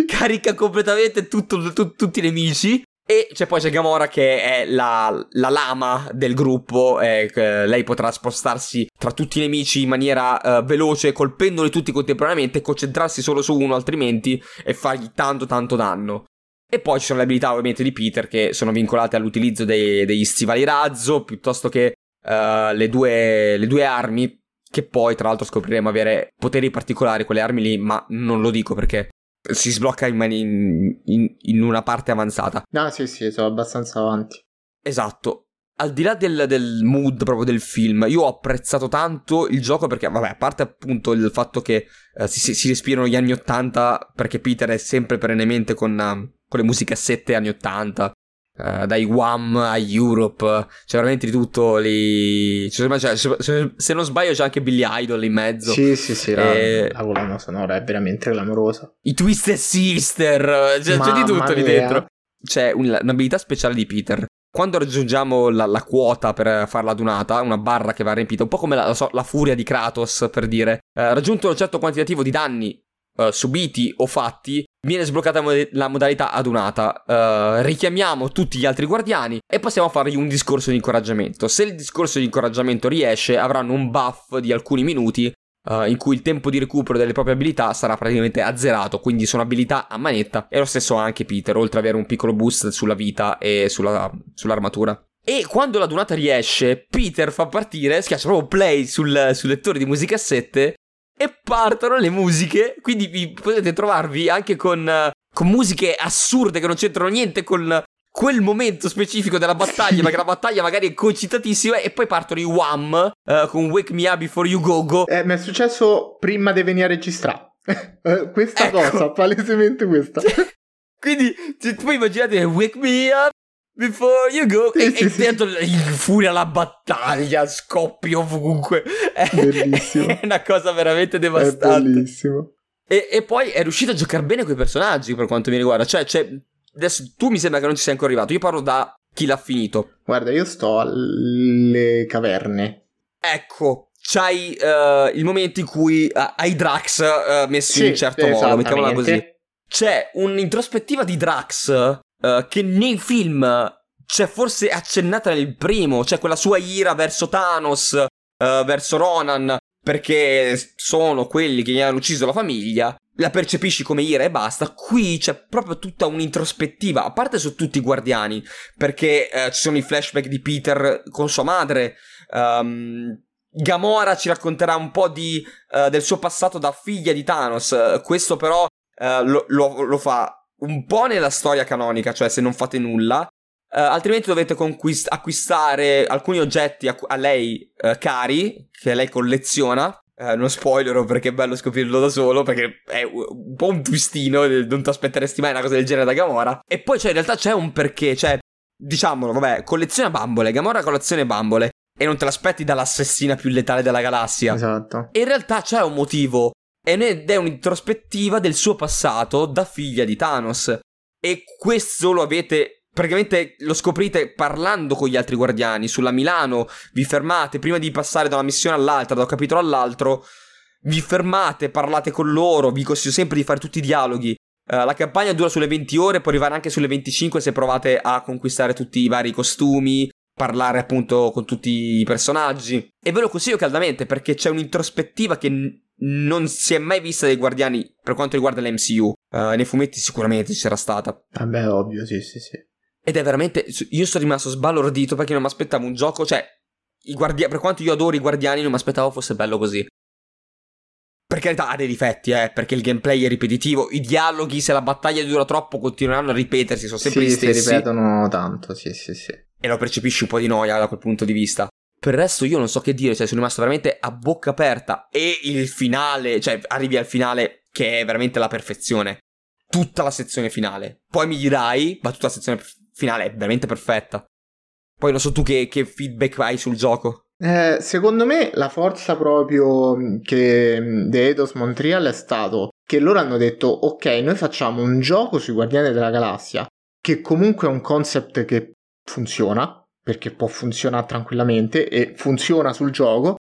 carica completamente tutto, tu, tutti i nemici. E c'è poi c'è Gamora che è la, la lama del gruppo, eh, lei potrà spostarsi tra tutti i nemici in maniera uh, veloce, colpendoli tutti contemporaneamente, concentrarsi solo su uno altrimenti e fargli tanto tanto danno. E poi ci sono le abilità ovviamente di Peter che sono vincolate all'utilizzo dei, degli stivali razzo, piuttosto che uh, le, due, le due armi, che poi tra l'altro scopriremo avere poteri particolari quelle armi lì, ma non lo dico perché si sblocca in, in, in, in, una parte avanzata. No, sì, sì, sono abbastanza avanti. Esatto. Al di là del, del, mood proprio del film, io ho apprezzato tanto il gioco perché, vabbè, a parte appunto il fatto che uh, si, si, respirano gli anni 80, perché Peter è sempre perennemente con, uh, con le musicassette anni 80, Uh, dai Wham a Europe, c'è veramente di tutto lì. Cioè, cioè, se, se, non sbaglio, c'è anche Billy Idol in mezzo. Sì, sì, sì. E... La, la colonna sonora è veramente clamorosa. I Twisted Sister, c'è, c'è di tutto lì dentro. C'è un, un'abilità speciale di Peter. Quando raggiungiamo la, la, quota per fare la dunata, una barra che va riempita, un po' come la, so, la furia di Kratos, per dire, eh, raggiunto un certo quantitativo di danni uh, subiti o fatti, viene sbloccata la modalità adunata. Uh, richiamiamo tutti gli altri guardiani e possiamo fargli un discorso di incoraggiamento. Se il discorso di incoraggiamento riesce, avranno un buff di alcuni minuti. Uh, in cui il tempo di recupero delle proprie abilità sarà praticamente azzerato, quindi sono abilità a manetta. E lo stesso anche Peter, oltre ad avere un piccolo boost sulla vita e sulla, sull'armatura. E quando la dunata riesce, Peter fa partire, schiaccia proprio play sul, sul lettore di musicassette e partono le musiche. Quindi vi potete trovarvi anche con, con musiche assurde che non c'entrano niente con quel momento specifico della battaglia, perché la battaglia magari è concitatissima, e poi partono i Wham uh, con Wake Me Up Before You Go Go. Eh, mi è successo prima di venire a registrare. Eh, questa ecco. cosa, palesemente questa. Quindi, cioè, poi immaginate Wake Me Up Before you go, sì, e, sì, e sì. dentro furia la battaglia, scoppio ovunque. Bellissimo. È una cosa veramente devastante. È bellissimo. E, e poi è riuscito a giocare bene con i personaggi per quanto mi riguarda. Cioè, cioè, adesso tu mi sembra che non ci sei ancora arrivato. Io parlo da chi l'ha finito. Guarda, io sto alle caverne. Ecco, c'hai uh, il momento in cui uh, hai Drax uh, messi in un certo modo, mettiamola così. C'è un'introspettiva di Drax uh, che nei film c'è forse accennata nel primo, c'è quella sua ira verso Thanos, uh, verso Ronan, perché sono quelli che gli hanno ucciso la famiglia. La percepisci come ira e basta. Qui c'è proprio tutta un'introspettiva, a parte su tutti i guardiani, perché uh, ci sono i flashback di Peter con sua madre. Um, Gamora ci racconterà un po' di, uh, del suo passato da figlia di Thanos. questo però uh, lo, lo, lo, fa un po' nella storia canonica, cioè se non fate nulla. Uh, altrimenti dovete conquist- acquistare alcuni oggetti a, a lei uh, cari, che lei colleziona. Uh, non spoilerò perché è bello scoprirlo da solo, perché è un po' un twistino, non ti aspetteresti mai una cosa del genere da Gamora. E poi cioè, in realtà c'è un perché, cioè, diciamolo, vabbè, colleziona bambole, Gamora collezione bambole. E non te l'aspetti dall'assassina più letale della galassia. Esatto. E in realtà c'è un motivo ed è un'introspettiva del suo passato da figlia di Thanos. E questo lo avete praticamente lo scoprite parlando con gli altri guardiani. Sulla Milano vi fermate prima di passare da una missione all'altra, da un capitolo all'altro. Vi fermate, parlate con loro. Vi consiglio sempre di fare tutti i dialoghi. Uh, la campagna dura sulle 20 ore, può arrivare anche sulle 25 se provate a conquistare tutti i vari costumi, parlare appunto con tutti i personaggi. E ve lo consiglio caldamente perché c'è un'introspettiva che non si è mai vista dai guardiani per quanto riguarda l'MCU. Uh, nei fumetti sicuramente c'era stata. Vabbè, ovvio, sì, sì, sì. Ed è veramente. Io sono rimasto sbalordito perché non mi aspettavo un gioco. Cioè, i guardia- per quanto io adoro i guardiani, non mi aspettavo fosse bello così. Per carità, ha dei difetti, eh, perché il gameplay è ripetitivo. I dialoghi, se la battaglia dura troppo, continueranno a ripetersi. Sono sempre sì, gli stessi. si ripetono tanto, sì, sì, sì. E lo percepisci un po' di noia da quel punto di vista. Per il resto, io non so che dire. Cioè, sono rimasto veramente a bocca aperta. E il finale, cioè, arrivi al finale che è veramente la perfezione. Tutta la sezione finale. Poi mi dirai, ma tutta la sezione finale è veramente perfetta. Poi non so tu che, che feedback hai sul gioco. Eh, secondo me la forza proprio che di Eidos Montreal è stato che loro hanno detto ok noi facciamo un gioco sui Guardiani della Galassia che comunque è un concept che funziona perché può funzionare tranquillamente e funziona sul gioco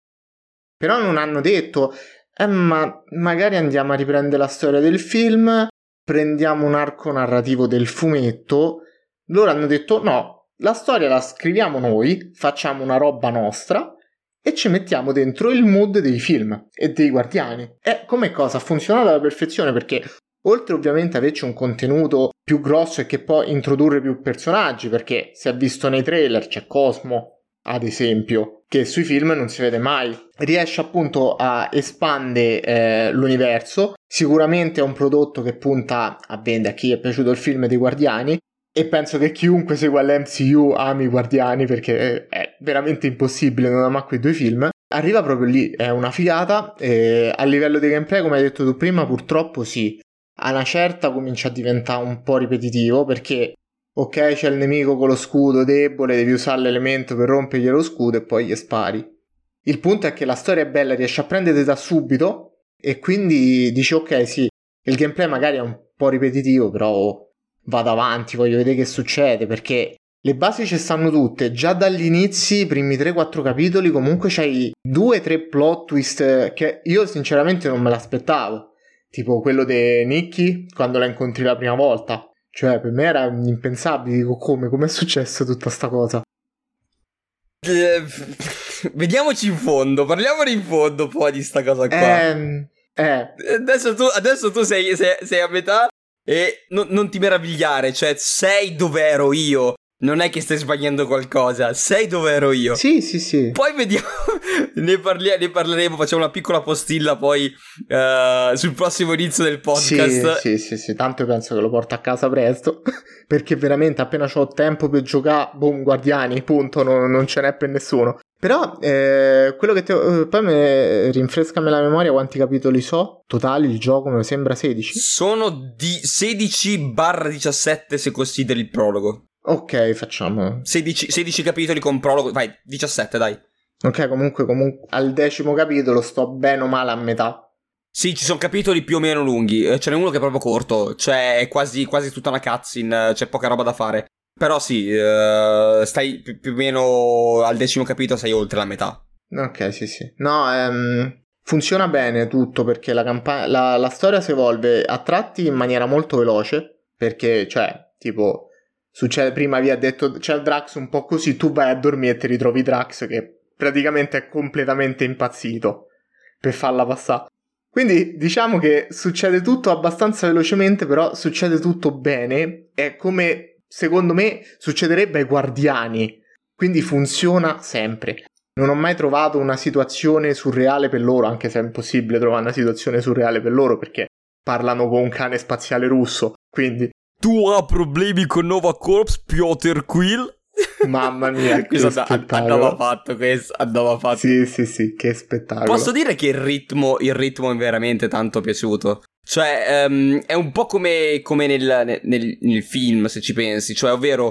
però non hanno detto eh, ma magari andiamo a riprendere la storia del film prendiamo un arco narrativo del fumetto loro hanno detto no la storia la scriviamo noi, facciamo una roba nostra e ci mettiamo dentro il mood dei film e dei guardiani. E come cosa ha funzionato alla perfezione perché oltre ovviamente a averci un contenuto più grosso e che può introdurre più personaggi, perché si è visto nei trailer c'è Cosmo, ad esempio, che sui film non si vede mai. Riesce appunto a espandere eh, l'universo. Sicuramente è un prodotto che punta a vendere a chi è piaciuto il film dei Guardiani e penso che chiunque segua l'MCU ami i Guardiani perché è veramente impossibile non amare quei due film. Arriva proprio lì, è una figata. A livello di gameplay, come hai detto tu prima, purtroppo sì. A una certa comincia a diventare un po' ripetitivo perché, ok, c'è il nemico con lo scudo debole, devi usare l'elemento per rompergli lo scudo e poi gli spari. Il punto è che la storia è bella, riesce a prendere da subito e quindi dici ok, sì, il gameplay magari è un po' ripetitivo, però vado avanti, voglio vedere che succede, perché le basi ci stanno tutte, già dagli inizi, i primi 3-4 capitoli, comunque c'hai 2-3 plot twist che io sinceramente non me l'aspettavo, tipo quello di Nicky quando la incontri la prima volta, cioè per me era impensabile, dico come, come è successo tutta sta cosa? Eh, vediamoci in fondo, parliamone in fondo poi di sta cosa qua. Eh, eh. Adesso tu, adesso tu sei, sei, sei a metà e no, non ti meravigliare, cioè sei dove ero io. Non è che stai sbagliando qualcosa, sei dove ero io. Sì, sì, sì. Poi vediamo, ne, parli- ne parleremo, facciamo una piccola postilla poi uh, sul prossimo inizio del podcast. Sì, sì, sì, sì, tanto penso che lo porto a casa presto, perché veramente appena ho tempo per giocare, boom, guardiani, punto, non, non ce n'è per nessuno. Però eh, quello che ti eh, poi me, rinfrescami la memoria quanti capitoli so? Totali il gioco mi sembra 16 sono di 16-17 se consideri il prologo. Ok facciamo. 16, 16 capitoli con prologo vai 17 dai ok comunque, comunque al decimo capitolo sto bene o male a metà sì, ci sono capitoli più o meno lunghi. Eh, ce n'è uno che è proprio corto. Cioè, è quasi, quasi tutta una cutscene. C'è poca roba da fare. Però sì, uh, stai più, più, o meno al decimo capitolo, sei oltre la metà. Ok, sì, sì. No, ehm, funziona bene tutto perché la, campa- la, la storia si evolve a tratti in maniera molto veloce. Perché, cioè, tipo, succede prima vi ha detto c'è il Drax un po' così, tu vai a dormire e ti ritrovi Drax che praticamente è completamente impazzito per farla passare. Quindi diciamo che succede tutto abbastanza velocemente, però succede tutto bene. È come secondo me succederebbe ai guardiani, quindi funziona sempre. Non ho mai trovato una situazione surreale per loro, anche se è impossibile trovare una situazione surreale per loro perché parlano con un cane spaziale russo, quindi... Tu hai problemi con Nova Corps, Piotr Quill? Mamma mia, questo andava fatto questo, andava fatto. Sì, sì, sì, che spettacolo. Posso dire che il ritmo, il ritmo è veramente tanto piaciuto. Cioè, um, è un po' come, come nel, nel, nel, film, se ci pensi. Cioè, ovvero,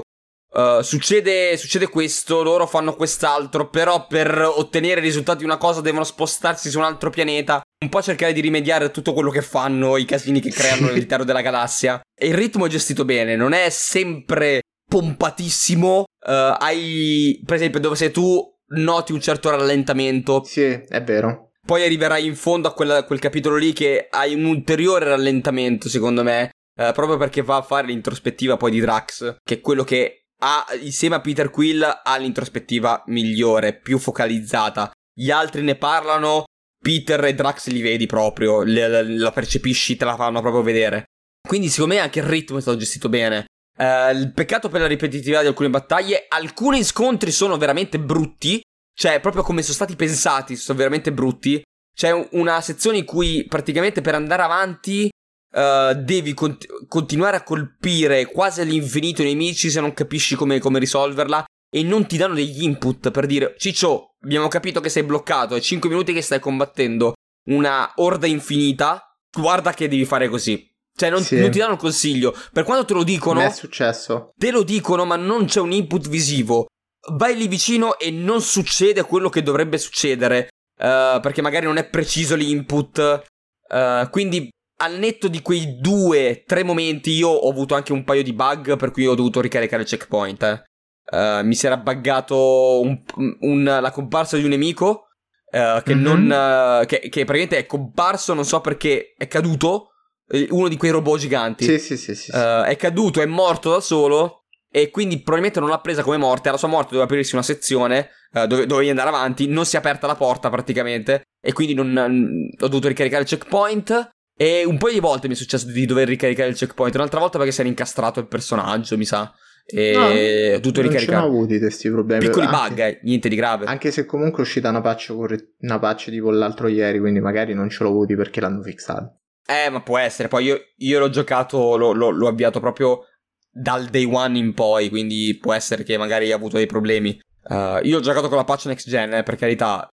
uh, succede, succede questo, loro fanno quest'altro, però per ottenere i risultati di una cosa devono spostarsi su un altro pianeta. Un po' cercare di rimediare a tutto quello che fanno, i casini che creano all'interno della galassia. E il ritmo è gestito bene, non è sempre pompatissimo. Uh, hai, per esempio, dove sei tu noti un certo rallentamento. Sì, è vero. Poi arriverai in fondo a quel, quel capitolo lì che hai un ulteriore rallentamento, secondo me. Uh, proprio perché va a fare l'introspettiva poi di Drax, che è quello che ha, insieme a Peter Quill, ha l'introspettiva migliore, più focalizzata. Gli altri ne parlano, Peter e Drax li vedi proprio, la, la percepisci, te la fanno proprio vedere. Quindi secondo me anche il ritmo è stato gestito bene. Uh, il peccato per la ripetitività di alcune battaglie, alcuni scontri sono veramente brutti, cioè proprio come sono stati pensati, sono veramente brutti. C'è una sezione in cui praticamente per andare avanti uh, devi cont- continuare a colpire quasi all'infinito i nemici se non capisci come, come risolverla e non ti danno degli input per dire Ciccio, abbiamo capito che sei bloccato, è 5 minuti che stai combattendo una orda infinita, guarda che devi fare così. Cioè, non, sì. non, ti danno il consiglio. Per quando te lo dicono. È successo. Te lo dicono, ma non c'è un input visivo. Vai lì vicino e non succede quello che dovrebbe succedere. Uh, perché magari non è preciso l'input. Uh, quindi, al netto di quei due, tre momenti, io ho avuto anche un paio di bug. Per cui ho dovuto ricaricare il checkpoint. Eh. Uh, mi si era buggato un, un, la comparsa di un nemico. che mm-hmm. non. Che, che praticamente è comparso, non so perché è caduto uno di quei robot giganti. Sì, sì, sì. sì, uh, è caduto, è morto da solo. E quindi probabilmente non l'ha presa come morte. Alla sua morte doveva aprirsi una sezione uh, dove dovevi andare avanti. Non si è aperta la porta praticamente. E quindi non, mm, ho dovuto ricaricare il checkpoint. E un paio di volte mi è successo di dover ricaricare il checkpoint. Un'altra volta perché si era incastrato il personaggio, mi sa. E no, ho dovuto non ricaricare. Non avuti questi problemi. Piccoli anche, bug, eh, niente di grave. Anche se comunque è uscita una patch, una patch tipo l'altro ieri, quindi magari non ce l'ho avuti perché l'hanno fissato. Eh, ma può essere. Poi io, io l'ho giocato, l'ho, l'ho, l'ho, avviato proprio dal day one in poi, quindi può essere che magari ha avuto dei problemi. Uh, io ho giocato con la patch next gen, eh, per carità.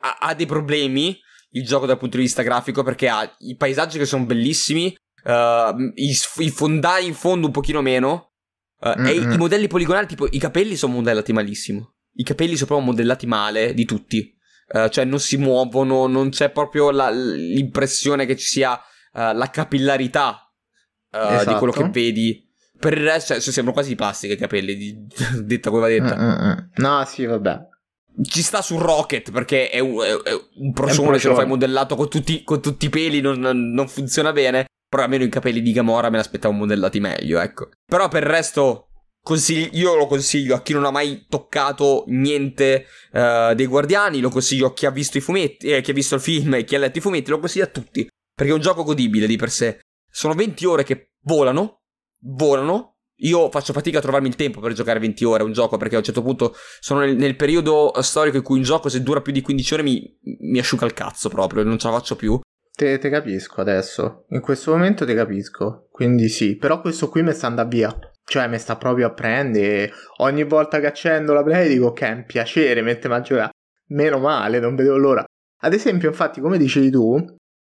ha, ha, dei problemi il gioco dal punto di vista grafico perché ha i paesaggi che sono bellissimi, uh, i, i, fondali in fondo un pochino meno, uh, e i, i modelli poligonali, tipo i capelli sono modellati malissimo. I capelli sono proprio modellati male di tutti. Uh, cioè non si muovono, non c'è proprio la, l'impressione che ci sia uh, la capillarità uh, esatto. di quello che vedi. Per il resto, cioè, sembrano quasi di plastica i capelli, di, detta come va detta. Mm-mm. No, sì, vabbè. Ci sta su Rocket perché è un, è, è un procione, se lo fai modellato con tutti, con tutti i peli non, non, funziona bene. Però almeno i capelli di Gamora me l'aspettavo modellati meglio, ecco. Però per il resto Consigli- io lo consiglio a chi non ha mai toccato niente uh, dei Guardiani, lo consiglio a chi ha visto i fumetti, eh, chi ha visto il film e chi ha letto i fumetti, lo consiglio a tutti, perché è un gioco godibile di per sé. Sono 20 ore che volano, volano. Io faccio fatica a trovarmi il tempo per giocare 20 ore a un gioco perché a un certo punto sono nel, nel periodo storico in cui un gioco se dura più di 15 ore mi, mi asciuga il cazzo proprio, non ce la faccio più. Te, te, capisco adesso. In questo momento te capisco. Quindi sì, però questo qui mi sta andando via. Cioè, mi sta proprio a prendere. Ogni volta che accendo la play dico che è un piacere mettermi a. Meno male, non vedevo l'ora. Ad esempio, infatti, come dicevi tu,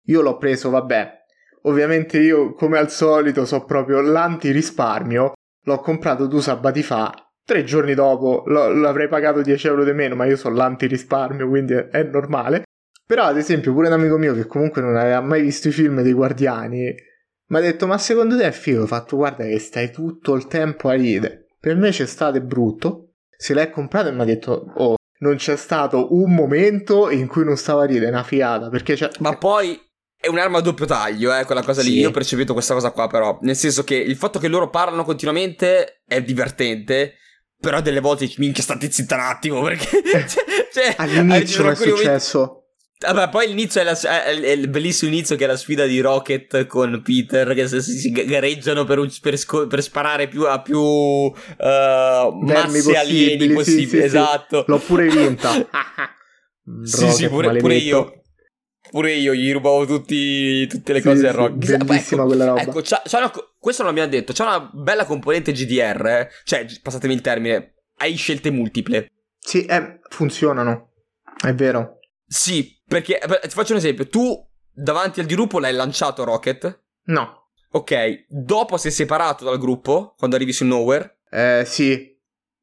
io l'ho preso, vabbè. Ovviamente io, come al solito, so proprio l'anti-risparmio. L'ho comprato due sabati fa. Tre giorni dopo l'avrei pagato 10 euro di meno, ma io so l'anti-risparmio, quindi è, è normale. Però, ad esempio, pure un amico mio che comunque non aveva mai visto i film dei Guardiani mi ha detto, ma secondo te è figo? Ho fatto, guarda che stai tutto il tempo a ridere. Per me c'è stato brutto. Se l'hai comprato e mi ha detto, oh, non c'è stato un momento in cui non stava a ridere, una fiata. Perché c'è... Ma poi è un'arma a doppio taglio, eh, quella cosa lì. Io ho percepito questa cosa qua, però. Nel senso che il fatto che loro parlano continuamente è divertente. Però delle volte minchia state zitta un attimo perché cioè, cioè, all'inizio è successo momenti... Vabbè, poi l'inizio è, la, è, il bellissimo inizio che è la sfida di Rocket con Peter che si, si gareggiano per, per, sco- per, sparare più a più uh, masse alieni possibili. Sì, sì, esatto. Sì. L'ho pure vinta. sì, sì, pure, pure, io. Pure io gli rubavo tutti, tutte le cose a Rocket. Bellissima ecco, quella roba. Ecco, c'ha, c'ha una, questo non l'abbiamo detto. C'è una bella componente GDR. Eh? Cioè, passatemi il termine, hai scelte multiple. Sì, eh, funzionano. È vero. Sì, perché ti faccio un esempio. Tu davanti al gruppo l'hai lanciato Rocket? No. Ok, dopo sei separato dal gruppo quando arrivi su Nowhere? Eh, sì.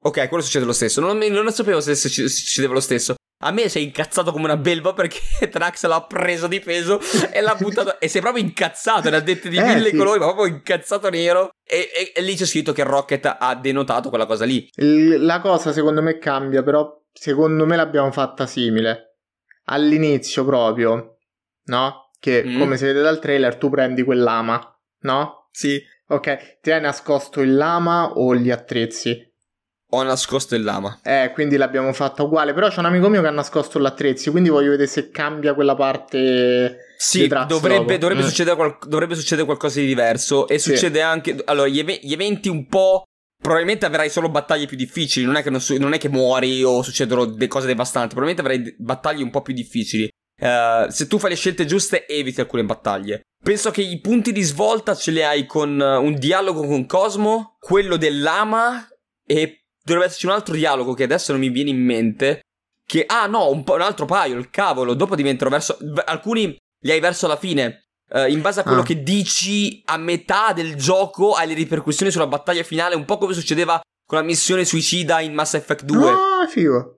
Ok, quello succede lo stesso. Non, non sapevo se, succedeva lo stesso. A me sei incazzato come una belva perché Trax l'ha preso di peso e l'ha buttato. e sei proprio incazzato, ne ha dette di Eh, mille sì. colori, ma proprio incazzato nero. E, e- e lì c'è scritto che Rocket ha denotato quella cosa lì. La cosa secondo me cambia, però secondo me l'abbiamo fatta simile. All'inizio proprio, no? Che Mm. come si vede dal trailer tu prendi quell'ama, no? Sì. Ok, ti hai nascosto il lama o gli attrezzi? Ho nascosto il lama. Eh, quindi l'abbiamo fatta uguale, però c'è un amico mio che ha nascosto l'attrezzi, quindi voglio vedere se cambia quella parte Sì, dovrebbe, dovrebbe Mm. succedere qual- dovrebbe succedere qualcosa di diverso. E Sì. succede anche. Allora, gli, eve- gli eventi un po'. Probabilmente avrai solo battaglie più difficili. Non è che, non su- non è che muori o succedono delle cose devastanti. Probabilmente avrai d- battaglie un po' più difficili. Eh, se tu fai le scelte giuste, eviti alcune battaglie. Penso che i punti di svolta ce li hai con eh, un dialogo con Cosmo, quello dell'ama e dovrebbe esserci un altro dialogo che adesso non mi viene in mente. Che, ah no, un, un altro paio, il cavolo. Dopo diventano verso. Alcuni li hai verso la fine. Eh, in base a quello Ah. che dici a metà del gioco, hai le ripercussioni sulla battaglia finale, un po' come succedeva con la missione suicida in Mass Effect 2. Ah, figo.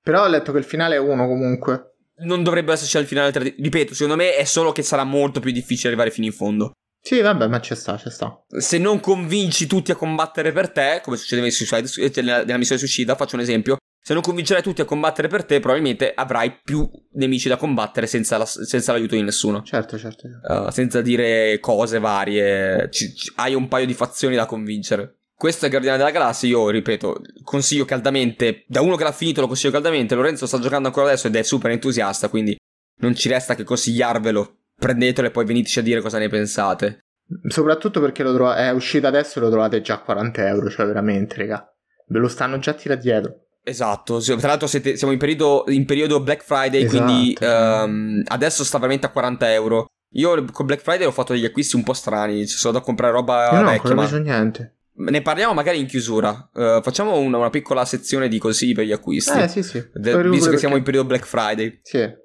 Però ho letto che il finale è uno comunque. Non dovrebbe esserci al finale. tre- Ripeto, secondo me è solo che sarà molto più difficile arrivare fino in fondo. Sì, vabbè, ma ci sta, ci sta. Se non convinci tutti a combattere per te, come succedeva in Suicide- eh, nella, nella missione suicida, faccio un esempio. Se non convincerai tutti a combattere per te, probabilmente avrai più nemici da combattere senza, la- senza l'aiuto di nessuno. Certo, certo. Uh, senza dire cose varie, ci- ci- hai un paio di fazioni da convincere. Questo è Guardiano della Galassia. Io ripeto, consiglio caldamente. Da uno che l'ha finito, lo consiglio caldamente. Lorenzo sta giocando ancora adesso ed è super entusiasta. Quindi non ci resta che consigliarvelo. Prendetelo e poi veniteci a dire cosa ne pensate. Soprattutto perché lo trova- è uscito adesso e lo trovate già a 40 euro, cioè veramente, raga. Ve lo stanno già tirati dietro. Esatto, tra l'altro siete- siamo in periodo, in periodo Black Friday, Esatto. quindi ehm, adesso sta veramente a 40 euro. Io con Black Friday ho fatto degli acquisti un po' strani, ci sono da comprare roba Io non ho vecchia, ancora ma preso niente. ne parliamo magari in chiusura. Eh, facciamo una, una piccola sezione di consigli per gli acquisti, Eh, sì, sì. de- visto che siamo in perché- periodo Black Friday. Sì.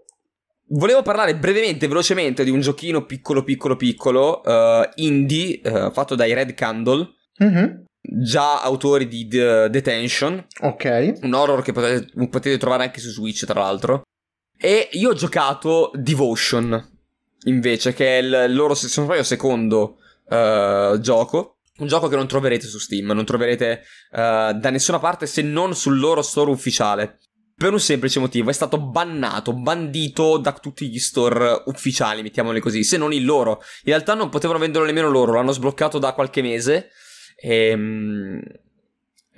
Volevo parlare brevemente, velocemente di un giochino piccolo, piccolo, piccolo, eh, indie, eh, fatto dai Red Candle, Mhm. Già autori di The Detention, Ok. un horror che potete, potete trovare anche su Switch, tra l'altro. E io ho giocato Devotion, invece, che è il loro, se non sbaglio, secondo eh, gioco. Un gioco che non troverete su Steam, non troverete eh, da nessuna parte se non sul loro store ufficiale. Per un semplice motivo, è stato bannato, bandito da tutti gli store ufficiali, mettiamoli così, se non il loro. In realtà non potevano venderlo nemmeno loro, l'hanno sbloccato da qualche mese. Ehm,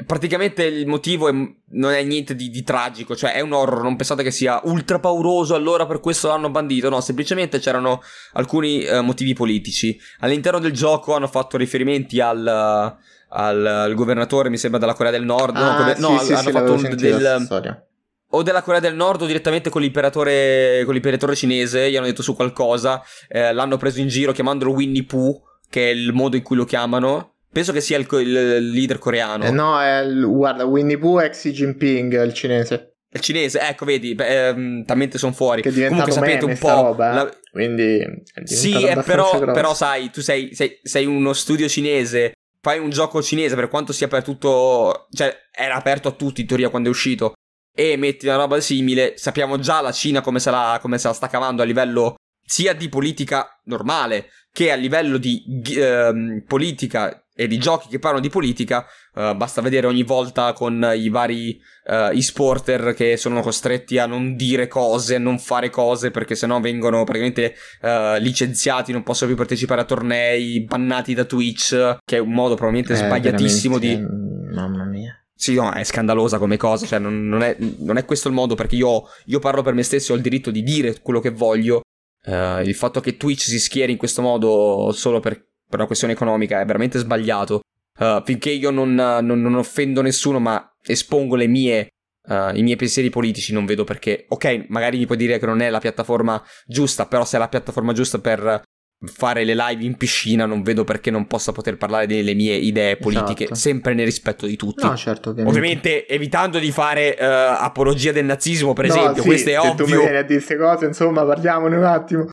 praticamente il motivo è- non è niente di, di tragico, cioè è un horror, non pensate che sia ultra pauroso, allora per questo l'hanno bandito, no, semplicemente c'erano alcuni eh, motivi politici. All'interno del gioco hanno fatto riferimenti al, al, al governatore, mi sembra, della Corea del Nord, no, Ah, come- sì, no, sì, hanno sì, fatto un, del, storia. o della Corea del Nord o direttamente con l'imperatore, con l'imperatore cinese, gli hanno detto su qualcosa, eh, l'hanno preso in giro chiamandolo Winnie Pooh, che è il modo in cui lo chiamano. Penso che sia il, co- il leader coreano. Eh, no, è il, guarda, Winnie Pooh è Xi Jinping, il cinese. Il cinese, ecco, vedi, beh, ehm, talmente sono fuori. Che è diventato Comunque sapete un po'. roba, eh. la- Quindi è Sì, abbastanza però, però sai, tu sei, sei, sei uno studio cinese, fai un gioco cinese per quanto sia per tutto, cioè era aperto a tutti in teoria quando è uscito, e metti una roba simile, sappiamo già la Cina come se la, come se la sta cavando a livello sia di politica normale che a livello di ehm, politica e di giochi che parlano di politica, eh, basta vedere ogni volta con i vari eh, e-sporter che sono costretti a non dire cose, a non fare cose perché sennò vengono praticamente eh, licenziati, non possono più partecipare a tornei, bannati da Twitch, che è un modo probabilmente Eh, sbagliatissimo di... Mamma mia. Sì, no, è scandalosa come cosa, cioè non, non è, non è questo il modo perché io, io parlo per me stesso e ho il diritto di dire quello che voglio. Eh, il fatto che Twitch si schieri in questo modo solo per, per una questione economica è veramente sbagliato. Eh, finché io non, non- non offendo nessuno ma espongo le mie, eh, i miei pensieri politici non vedo perché... Ok, magari mi puoi dire che non è la piattaforma giusta, però se è la piattaforma giusta per fare le live in piscina non vedo perché non possa poter parlare delle mie idee politiche, Esatto. sempre nel rispetto di tutti. No, certo, ovviamente. Ovviamente evitando di fare eh, apologia del nazismo, per No, esempio, sì, questo è se tu mi ovvio. vieni a dire queste cose, insomma, parliamone un attimo.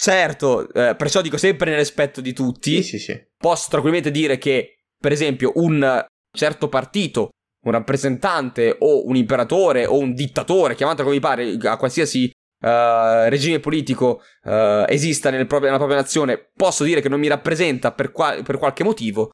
Certo, eh, perciò dico sempre nel rispetto di tutti. Sì, sì, sì. Posso tranquillamente dire che, per esempio, un certo partito un rappresentante o un imperatore o un dittatore, chiamatelo come vi pare, a qualsiasi uh, regime politico uh, esista nel proprio, nella propria nazione, posso dire che non mi rappresenta per, qual- per qualche motivo,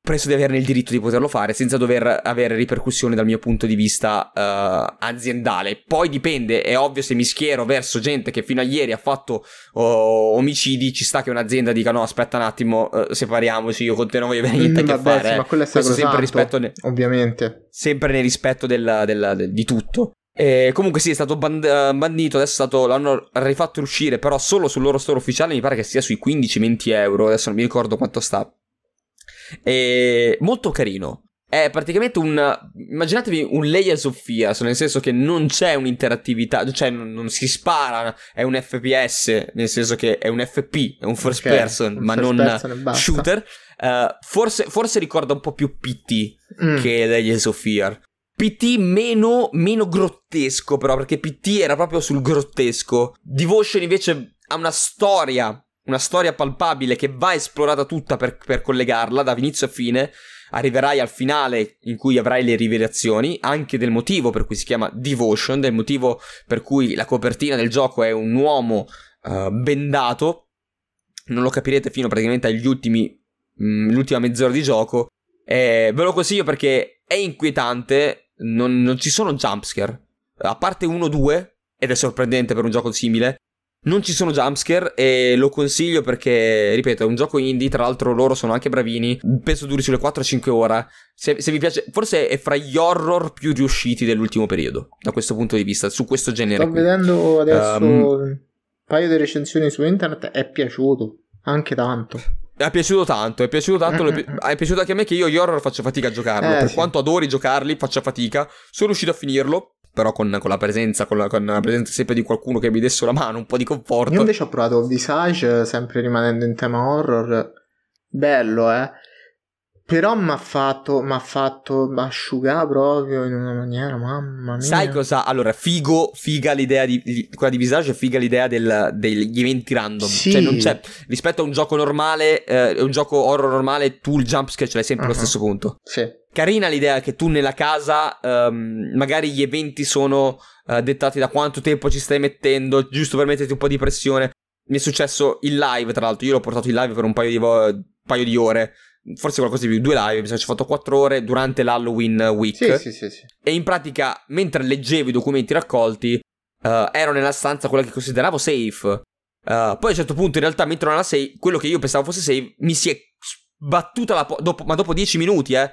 penso di averne il diritto di poterlo fare senza dover avere ripercussioni dal mio punto di vista uh, aziendale. Poi dipende, è ovvio se mi schiero verso gente che fino a ieri ha fatto oh, omicidi, ci sta che un'azienda dica no aspetta un attimo, uh, separiamoci, io con te non voglio avere niente mm, a che vabbè, fare. Sì, ma quello è stato sempre rispetto ne- ovviamente. Sempre nel rispetto del, del, del, di tutto. E comunque sì, è stato band- eh, bandito, adesso stato, l'hanno rifatto uscire, però solo sul loro store ufficiale mi pare che sia sui 15-20 euro, adesso non mi ricordo quanto sta. È molto carino. È praticamente un. Immaginatevi un Layers of Fear, nel senso che non c'è un'interattività, cioè non, non, si spara, è un FPS, nel senso che è un FP, è un first okay, person, un ma first non person shooter. Uh, forse, forse, ricorda un po' più PT mm. che Layers of Fear. PT meno, meno grottesco, però, perché PT era proprio sul grottesco. Devotion invece ha una storia una storia palpabile che va esplorata tutta per, per collegarla da inizio a fine. Arriverai al finale in cui avrai le rivelazioni, anche del motivo per cui si chiama Devotion, del motivo per cui la copertina del gioco è un uomo uh, bendato. Non lo capirete fino praticamente agli ultimi, mh, mm, l'ultima mezz'ora di gioco. E ve lo consiglio perché è inquietante, non, non ci sono jumpscare. A parte uno o due, ed è sorprendente per un gioco simile, non ci sono jumpscare e lo consiglio perché, ripeto, è un gioco indie, tra l'altro loro sono anche bravini, penso duri sulle 4-5 ore. Se, se, vi piace, forse è fra gli horror più riusciti dell'ultimo periodo, da questo punto di vista, su questo genere. Sto qui. vedendo adesso um, un paio di recensioni su internet, è piaciuto, anche tanto. È piaciuto tanto, è piaciuto tanto, è piaciuto anche a me che io gli horror faccio fatica a giocarlo, eh, per sì. quanto adori giocarli, faccio fatica, sono riuscito a finirlo, però con, con, la presenza, con la, con la, presenza sempre di qualcuno che mi desse una mano, un po' di conforto. Io invece ho provato Visage, sempre rimanendo in tema horror. Bello, eh. Però mi ha fatto, m'ha fatto asciugare proprio in una maniera, mamma mia. Sai cosa? Allora, figo, figa l'idea di, quella di Visage, figa l'idea del, degli eventi random. Sì. Cioè, non c'è, rispetto a un gioco normale, eh, un gioco horror normale, tu il jumpscare ce l'hai sempre uh-huh. allo stesso punto. Sì. Carina l'idea che tu nella casa um, magari gli eventi sono uh, dettati da quanto tempo ci stai mettendo, giusto per metterti un po' di pressione. Mi è successo in live, tra l'altro, io l'ho portato in live per un paio di, vo- paio di ore, forse qualcosa di più, due live, mi sa che ci ho fatto quatro ore durante l'Halloween week. Sì, sì, sì, sì. E in pratica, mentre leggevo i documenti raccolti, uh, ero nella stanza quella che consideravo safe. Uh, poi a un certo punto, in realtà, mentre non era safe, quello che io pensavo fosse safe, mi si è sbattuta la porta, ma dopo dieci minuti, eh,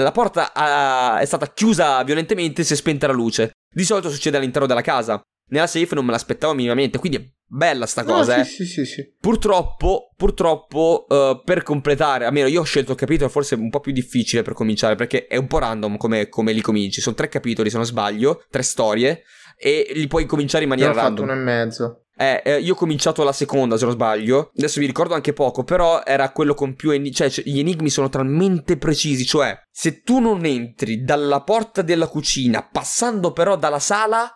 la porta ha, è stata chiusa violentemente e si è spenta la luce. Di solito succede all'interno della casa. Nella safe non me l'aspettavo minimamente, quindi è bella sta cosa, no, eh. Sì, sì, sì. Purtroppo, purtroppo, uh, per completare, almeno io ho scelto il capitolo forse un po' più difficile per cominciare, perché è un po' random come, come li cominci. Sono tre capitoli, se non sbaglio, tre storie, e li puoi cominciare in maniera Io ho random. fatto uno e mezzo. Eh, eh, io ho cominciato la seconda, se non sbaglio. Adesso mi ricordo anche poco, però era quello con più enigmi. Cioè, cioè, gli enigmi sono talmente precisi. Cioè, se tu non entri dalla porta della cucina, passando però dalla sala,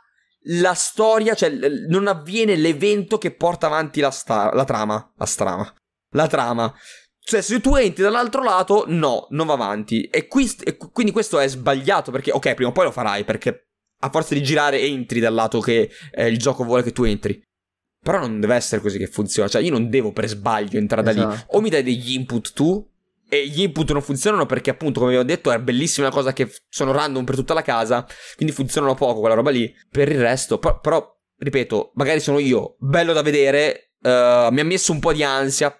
la storia, cioè, non avviene l'evento che porta avanti la, sta- la trama. La strama. La trama. Cioè, se tu entri dall'altro lato, no, non va avanti. E, qui, e quindi questo è sbagliato perché, ok, prima o poi lo farai perché a forza di girare entri dal lato che eh, il gioco vuole che tu entri. Però non deve essere così che funziona. Cioè, io non devo per sbaglio entrare esatto. da lì. Esatto. O mi dai degli input tu. E gli input non funzionano perché, appunto, come vi ho detto, è bellissima cosa che sono random per tutta la casa. Quindi funzionano poco quella roba lì. Per il resto, però, però ripeto, magari sono io, bello da vedere. Uh, mi ha messo un po' di ansia.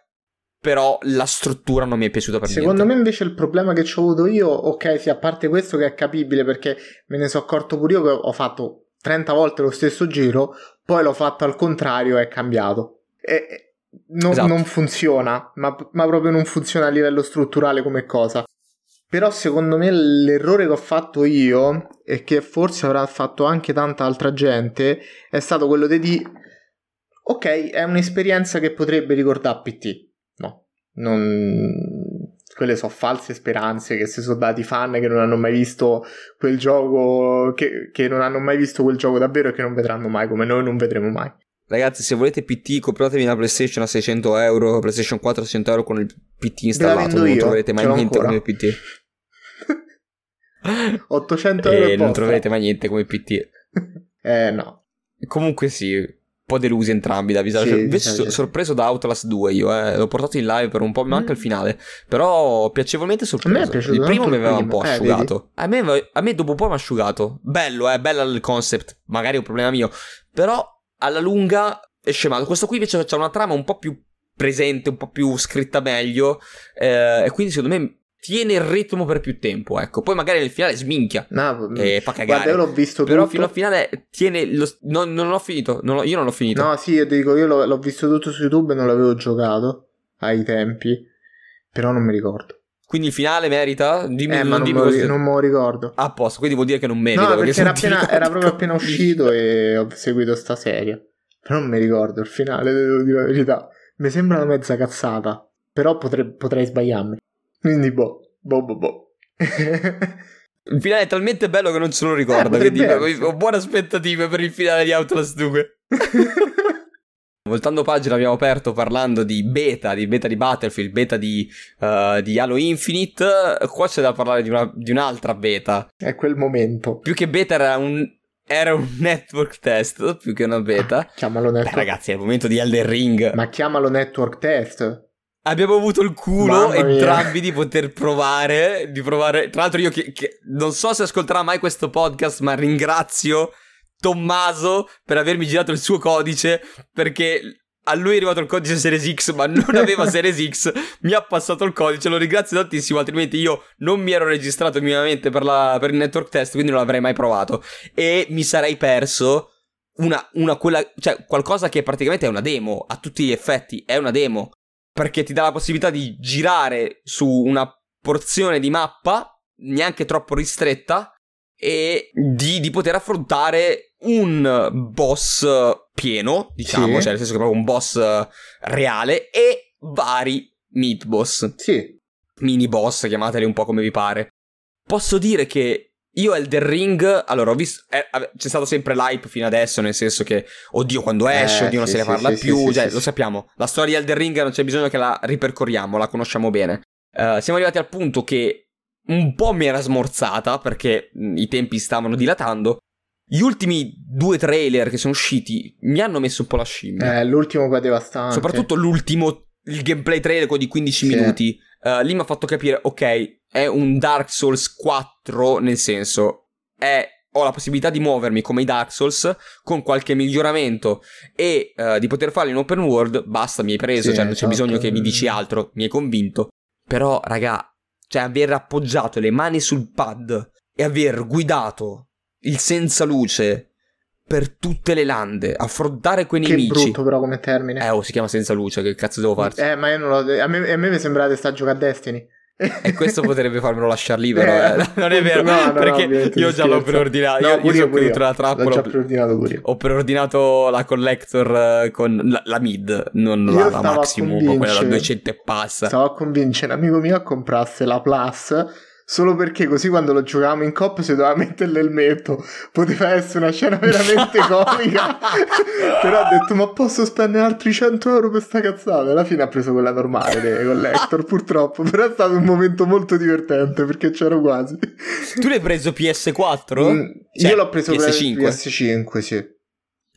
Però la struttura non mi è piaciuta per Secondo niente. me invece il problema che ho avuto io, ok, sì, a parte questo che è capibile perché me ne sono accorto pure io che ho fatto 30 volte lo stesso giro, poi l'ho fatto al contrario e è cambiato. E non, esatto. non funziona, ma, ma, proprio non funziona a livello strutturale come cosa. Però secondo me l'errore che ho fatto io, e che forse avrà fatto anche tanta altra gente, è stato quello di dire, ok, è un'esperienza che potrebbe ricordare PT. No, non, quelle sono false speranze che si sono dati fan che non hanno mai visto quel gioco, che, che, non hanno mai visto quel gioco davvero e che non vedranno mai, come noi non vedremo mai. Ragazzi, se volete PT, compratevi una PlayStation a 600 euro, PlayStation 4 a 600 euro con il PT installato, non troverete mai niente con il PT. 800 euro e e non troverete mai niente come PT. Eh no. Comunque sì, po' delusi entrambi da Visage. Sì, Invece Visage. so- sorpreso da Outlast 2 io, eh. l'ho portato in live per un po', mi manca il finale, però piacevolmente sorpreso. A me è piaciuto il primo mi aveva un po' Eh, asciugato. a, me, a me dopo un po' mi ha asciugato. Bello, eh, bello il concept, magari è un problema mio, però alla lunga è scemato. Questo qui invece c'ha una trama un po' più presente, un po' più scritta meglio, eh, e quindi secondo me tiene il ritmo per più tempo, ecco. Poi magari nel finale sminchia No, e fa Guarda, cagare. io l'ho visto Però tutto. fino al finale tiene lo... non, non l'ho finito, non l'ho- io non l'ho finito. No, sì, io ti dico, io l'ho, l'ho visto tutto su YouTube e non l'avevo giocato ai tempi, però non mi ricordo. Quindi il finale merita? Dimmi, eh, non dimmi me lo, questo- non me lo ricordo. Ah, a posto, quindi vuol dire che non merita. no, perché era, appena- era proprio appena uscito e ho seguito sta serie. Però non mi ricordo il finale, devo dire la verità. Mi sembra una mezza cazzata, però potrei, potrei sbagliarmi. Quindi boh, boh, boh, boh. Il finale è talmente bello che non se lo ricordo. Eh, quindi ho buone aspettative per il finale di Outlast 2. Voltando pagina abbiamo aperto parlando di beta, di beta di Battlefield, beta di, eh, di Halo Infinite. Qua c'è da parlare di, una- di un'altra beta. È quel momento. Più che beta era un, era un network test, più che una beta. Chiamalo Beh network. ragazzi, è il momento di Elden Ring. Ma chiamalo network test. Abbiamo avuto il culo entrambi di poter provare, di provare. Tra l'altro io che, che non so se ascolterà mai questo podcast, ma ringrazio Tommaso per avermi girato il suo codice perché a lui è arrivato il codice Series X, ma non aveva Series X. Mi ha passato il codice, lo ringrazio tantissimo, altrimenti io non mi ero registrato minimamente per, la- per il network test, quindi non l'avrei mai provato e mi sarei perso una, una quella, cioè qualcosa che praticamente è una demo, a tutti gli effetti, è una demo perché ti dà la possibilità di girare su una porzione di mappa neanche troppo ristretta e di, di poter affrontare un boss pieno, diciamo, Sì. cioè nel senso che è proprio un boss eh, reale e vari meat boss, Sì. mini boss, chiamateli un po' come vi pare. Posso dire che io Elden Ring, allora ho visto, eh, c'è stato sempre l'hype fino adesso, nel senso che, oddio, quando esce, Eh, oddio, non sì, se ne parla sì, più, sì, cioè, lo sappiamo. La storia di Elden Ring non c'è bisogno che la ripercorriamo, la conosciamo bene. Eh, siamo arrivati al punto che un po' mi era smorzata, perché mh, i tempi stavano dilatando. Gli ultimi due trailer che sono usciti mi hanno messo un po' la scimmia. Eh, l'ultimo qua devastante. Soprattutto l'ultimo, il gameplay trailer, quello di 15 Sì. minuti. eh, lì mi ha fatto capire, ok, è un Dark Souls 4, nel senso, è, ho la possibilità di muovermi come i Dark Souls con qualche miglioramento e eh, di poter farlo in open world, basta, mi hai preso, Sì, cioè non c'è esatto. bisogno che mi dici altro, mi hai convinto. Però, raga, cioè aver appoggiato le mani sul pad e aver guidato il senza luce per tutte le lande, affrontare quei Che nemici. brutto però come termine. Eh, oh, si chiama senza luce, che cazzo devo farci? Eh, ma io non lo... A me, a me mi sembra di sta a giocare a Destiny. E questo potrebbe farmelo lasciare libero, eh. Eh, Non è vero, no, no, no, perché ovviamente io già l'ho preordinato. No, io, io pure sono io, pure dentro io. la trappola. Preordinato. Ho preordinato la collector eh, con la, la mid, non Io la, la maximum, quella da convincere- 200 e passa. Stavo a convincere un amico mio a comprasse la Plus solo perché così quando lo giocavamo in cop si doveva mettere l'elmetto. Poteva essere una scena veramente comica. Però ha detto ma posso spendere altri 100 euro per sta cazzata. Alla fine ha preso quella normale dei collector purtroppo. Però è stato un momento molto divertente perché c'ero quasi. Tu l'hai preso PS4? Mm, Cioè, io l'ho preso per PS5. PS5, sì.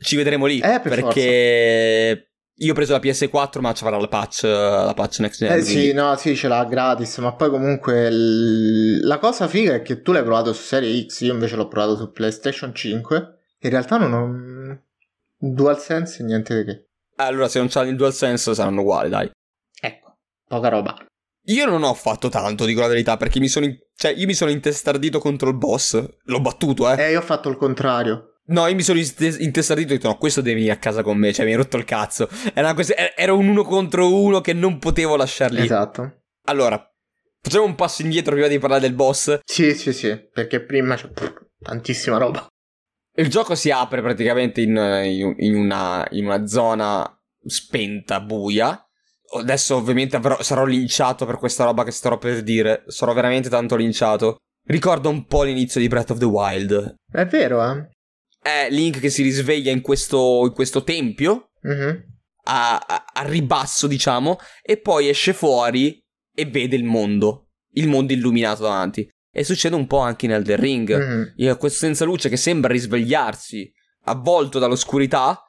Ci vedremo lì. Eh, per perché io ho preso la PS4, ma ci farà la patch, la patch next gen. Eh quindi- sì, no, sì, ce l'ha gratis, ma poi comunque l- la cosa figa è che tu l'hai provato su Serie X, io invece l'ho provato su PlayStation 5. In realtà non ho DualSense e niente di che. Allora, se non c'hanno il DualSense saranno uguali, dai. Ecco, poca roba. Io non ho fatto tanto, dico la verità, perché mi sono. in- Cioè, io mi sono intestardito contro il boss. L'ho battuto, eh. Eh, io ho fatto il contrario. No, io mi sono intestardito e ho detto: no, questo devi venire a casa con me. Cioè, mi hai rotto il cazzo. Era, quest- era- un uno contro uno che non potevo lasciar lì. Esatto. Allora, facciamo un passo indietro prima di parlare del boss. Sì, sì, sì, perché prima c'è pff, tantissima roba. Il gioco si apre praticamente in, in- in una, in una zona spenta, buia. Adesso ovviamente avrò- sarò linciato per questa roba che starò per dire. Sarò veramente tanto linciato. Ricorda un po' l'inizio di Breath of the Wild. È vero, eh? È Link che si risveglia in questo, in questo tempio, Mhm. a, a- a ribasso diciamo, e poi esce fuori e vede il mondo. Il mondo illuminato davanti. E succede un po' anche in Elden Ring. Io- Questo senza luce che sembra risvegliarsi, avvolto dall'oscurità,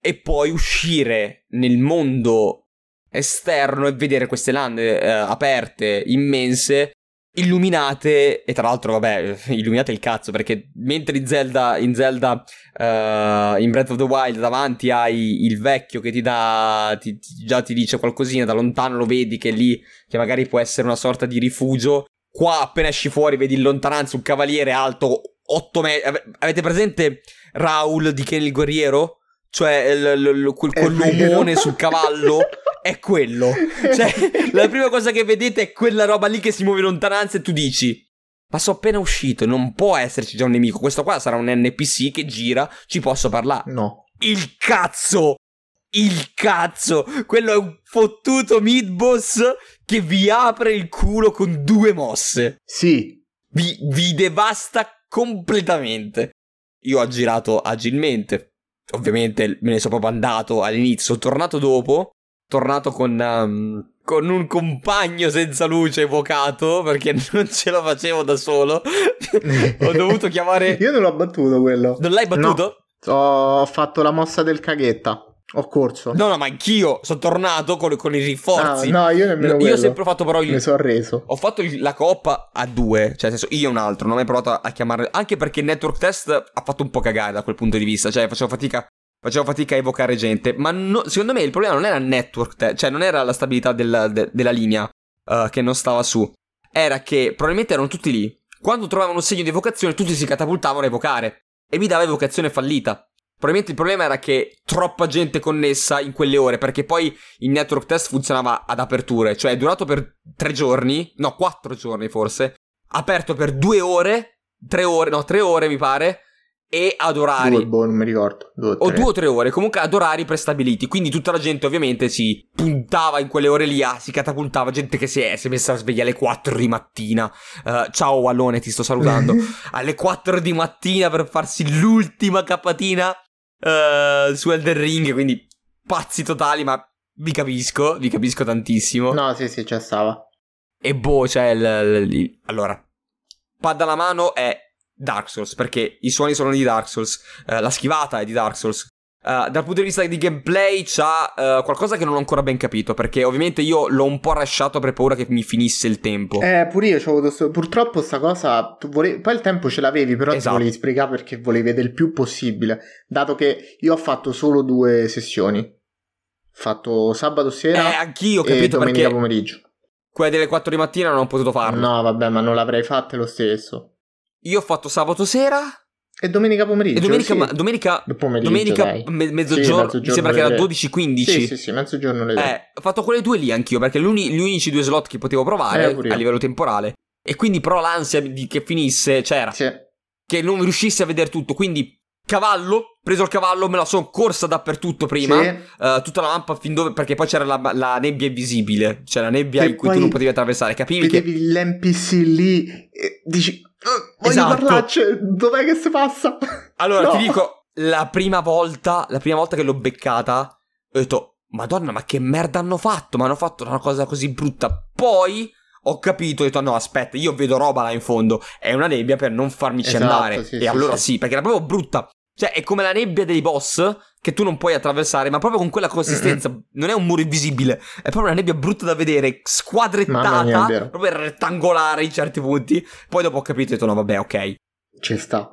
e poi uscire nel mondo esterno e vedere queste lande eh, aperte, immense, illuminate, e tra l'altro, vabbè, illuminate il cazzo, perché mentre in Zelda, in Zelda, eh, in Breath of the Wild, davanti hai il vecchio che ti dà, ti- ti- già ti dice qualcosina, da lontano lo vedi che lì, che magari può essere una sorta di rifugio, qua appena esci fuori vedi in lontananza un cavaliere alto 8 metri, avete presente Raul di Ken il guerriero? Cioè, l- l- l- quel- quell'omone vero. sul cavallo è quello. Cioè, la prima cosa che vedete è quella roba lì che si muove in lontananza e tu dici: Ma sono appena uscito, non può esserci già un nemico. Questo qua sarà un NPC che gira, ci posso parlare. No. Il cazzo! Il cazzo! Quello è un fottuto mid boss che vi apre il culo con due mosse. Sì. Vi, vi devasta completamente. Io ho girato agilmente. Ovviamente me ne sono proprio andato all'inizio. Tornato dopo. Tornato con, um, con un compagno senza luce evocato. Perché non ce la facevo da solo. ho dovuto chiamare. Io non l'ho battuto quello. Non l'hai battuto? Ho fatto la mossa del caghetta. Ho corso. No, no, ma anch'io sono tornato con, con i Ah, rinforzi. no, io nemmeno io quello. ho sempre fatto però il, Mi sono reso. Ho fatto il- la coppa a due, cioè nel senso io e un altro, non ho mai provato a, a chiamare, anche perché il network test ha fatto un po' cagare da quel punto di vista, cioè facevo fatica, facevo fatica a evocare gente, ma no- secondo me il problema non era il network test, cioè non era la stabilità del- de- della linea eh, che non stava su, era che probabilmente erano tutti lì, quando trovavano un segno di evocazione tutti si catapultavano a evocare. E mi dava evocazione fallita. Probabilmente il problema era che troppa gente connessa in quelle ore, perché poi il network test funzionava ad aperture, cioè è durato per tre giorni, no, quattro giorni forse, aperto per due ore, tre ore, no, tre ore mi pare, e ad orari. Due, boh, non mi ricordo. Due o due o tre ore, comunque ad orari prestabiliti. Quindi tutta la gente ovviamente si puntava in quelle ore lì, ah, si catapultava. Gente che si è, si è messa a sveglia alle 4 di mattina. Eh, ciao Wallone, ti sto salutando. alle 4 di mattina per farsi l'ultima capatina eh, su Elden Ring. Quindi pazzi totali, ma vi capisco, vi capisco tantissimo. No, sì, sì, c'è stava. E boh, cioè, il- il- il- allora, pad alla mano è Dark Souls, perché i suoni sono di Dark Souls, eh, la schivata è di Dark Souls. Eh, dal punto di vista di gameplay c'ha eh, qualcosa che non ho ancora ben capito, perché ovviamente io l'ho un po' rasciato per paura che mi finisse il tempo. Eh, pure io c'ho avuto sto- Purtroppo sta cosa. Volevi... Poi il tempo ce l'avevi, però Esatto. ti volevi spiegare perché volevi vedere il più possibile. Dato che io ho fatto solo due sessioni. Fatto sabato Eh, sera anch'io ho e capito domenica perché pomeriggio. quelle delle 4 di mattina non ho potuto farlo. No, vabbè, ma non l'avrei fatte lo stesso. Io ho fatto sabato sera E domenica pomeriggio. e domenica, sì. ma- domenica, Pomeriggio, domenica me- Sì, mezzogiorno, mi mezzogiorno sembra che era tre. 12-15. Sì, sì, sì, mezzogiorno le. Eh, ho fatto quelle due lì anch'io, perché gli unici due slot che potevo provare Eh, a livello temporale. E quindi però l'ansia di che finisse c'era, Sì. che non riuscissi a vedere tutto. Quindi cavallo, preso il cavallo, me la sono corsa dappertutto prima. Sì. eh, tutta la mappa fin dove, perché poi c'era la, la nebbia invisibile, cioè la nebbia Che in cui tu non potevi attraversare. Capivi che Vedevi l'NPC lì e dici... "Oh, voglio Esatto. parlarci, dov'è che si passa? Allora, No. ti dico, la prima volta, la prima volta che l'ho beccata, ho detto, Madonna, ma che merda hanno fatto? Ma hanno fatto una cosa così brutta. Poi ho capito, ho detto, no, aspetta, io vedo roba là in fondo. È una nebbia per non farmici Esatto, andare. sì, e sì, allora sì. sì. perché era proprio brutta. Cioè, è come la nebbia dei boss che tu non puoi attraversare, ma proprio con quella consistenza. Non è un muro invisibile, è proprio una nebbia brutta da vedere, squadrettata, mia, proprio rettangolare in certi punti. Poi dopo ho capito, ho detto, no, vabbè, ok. Ci sta.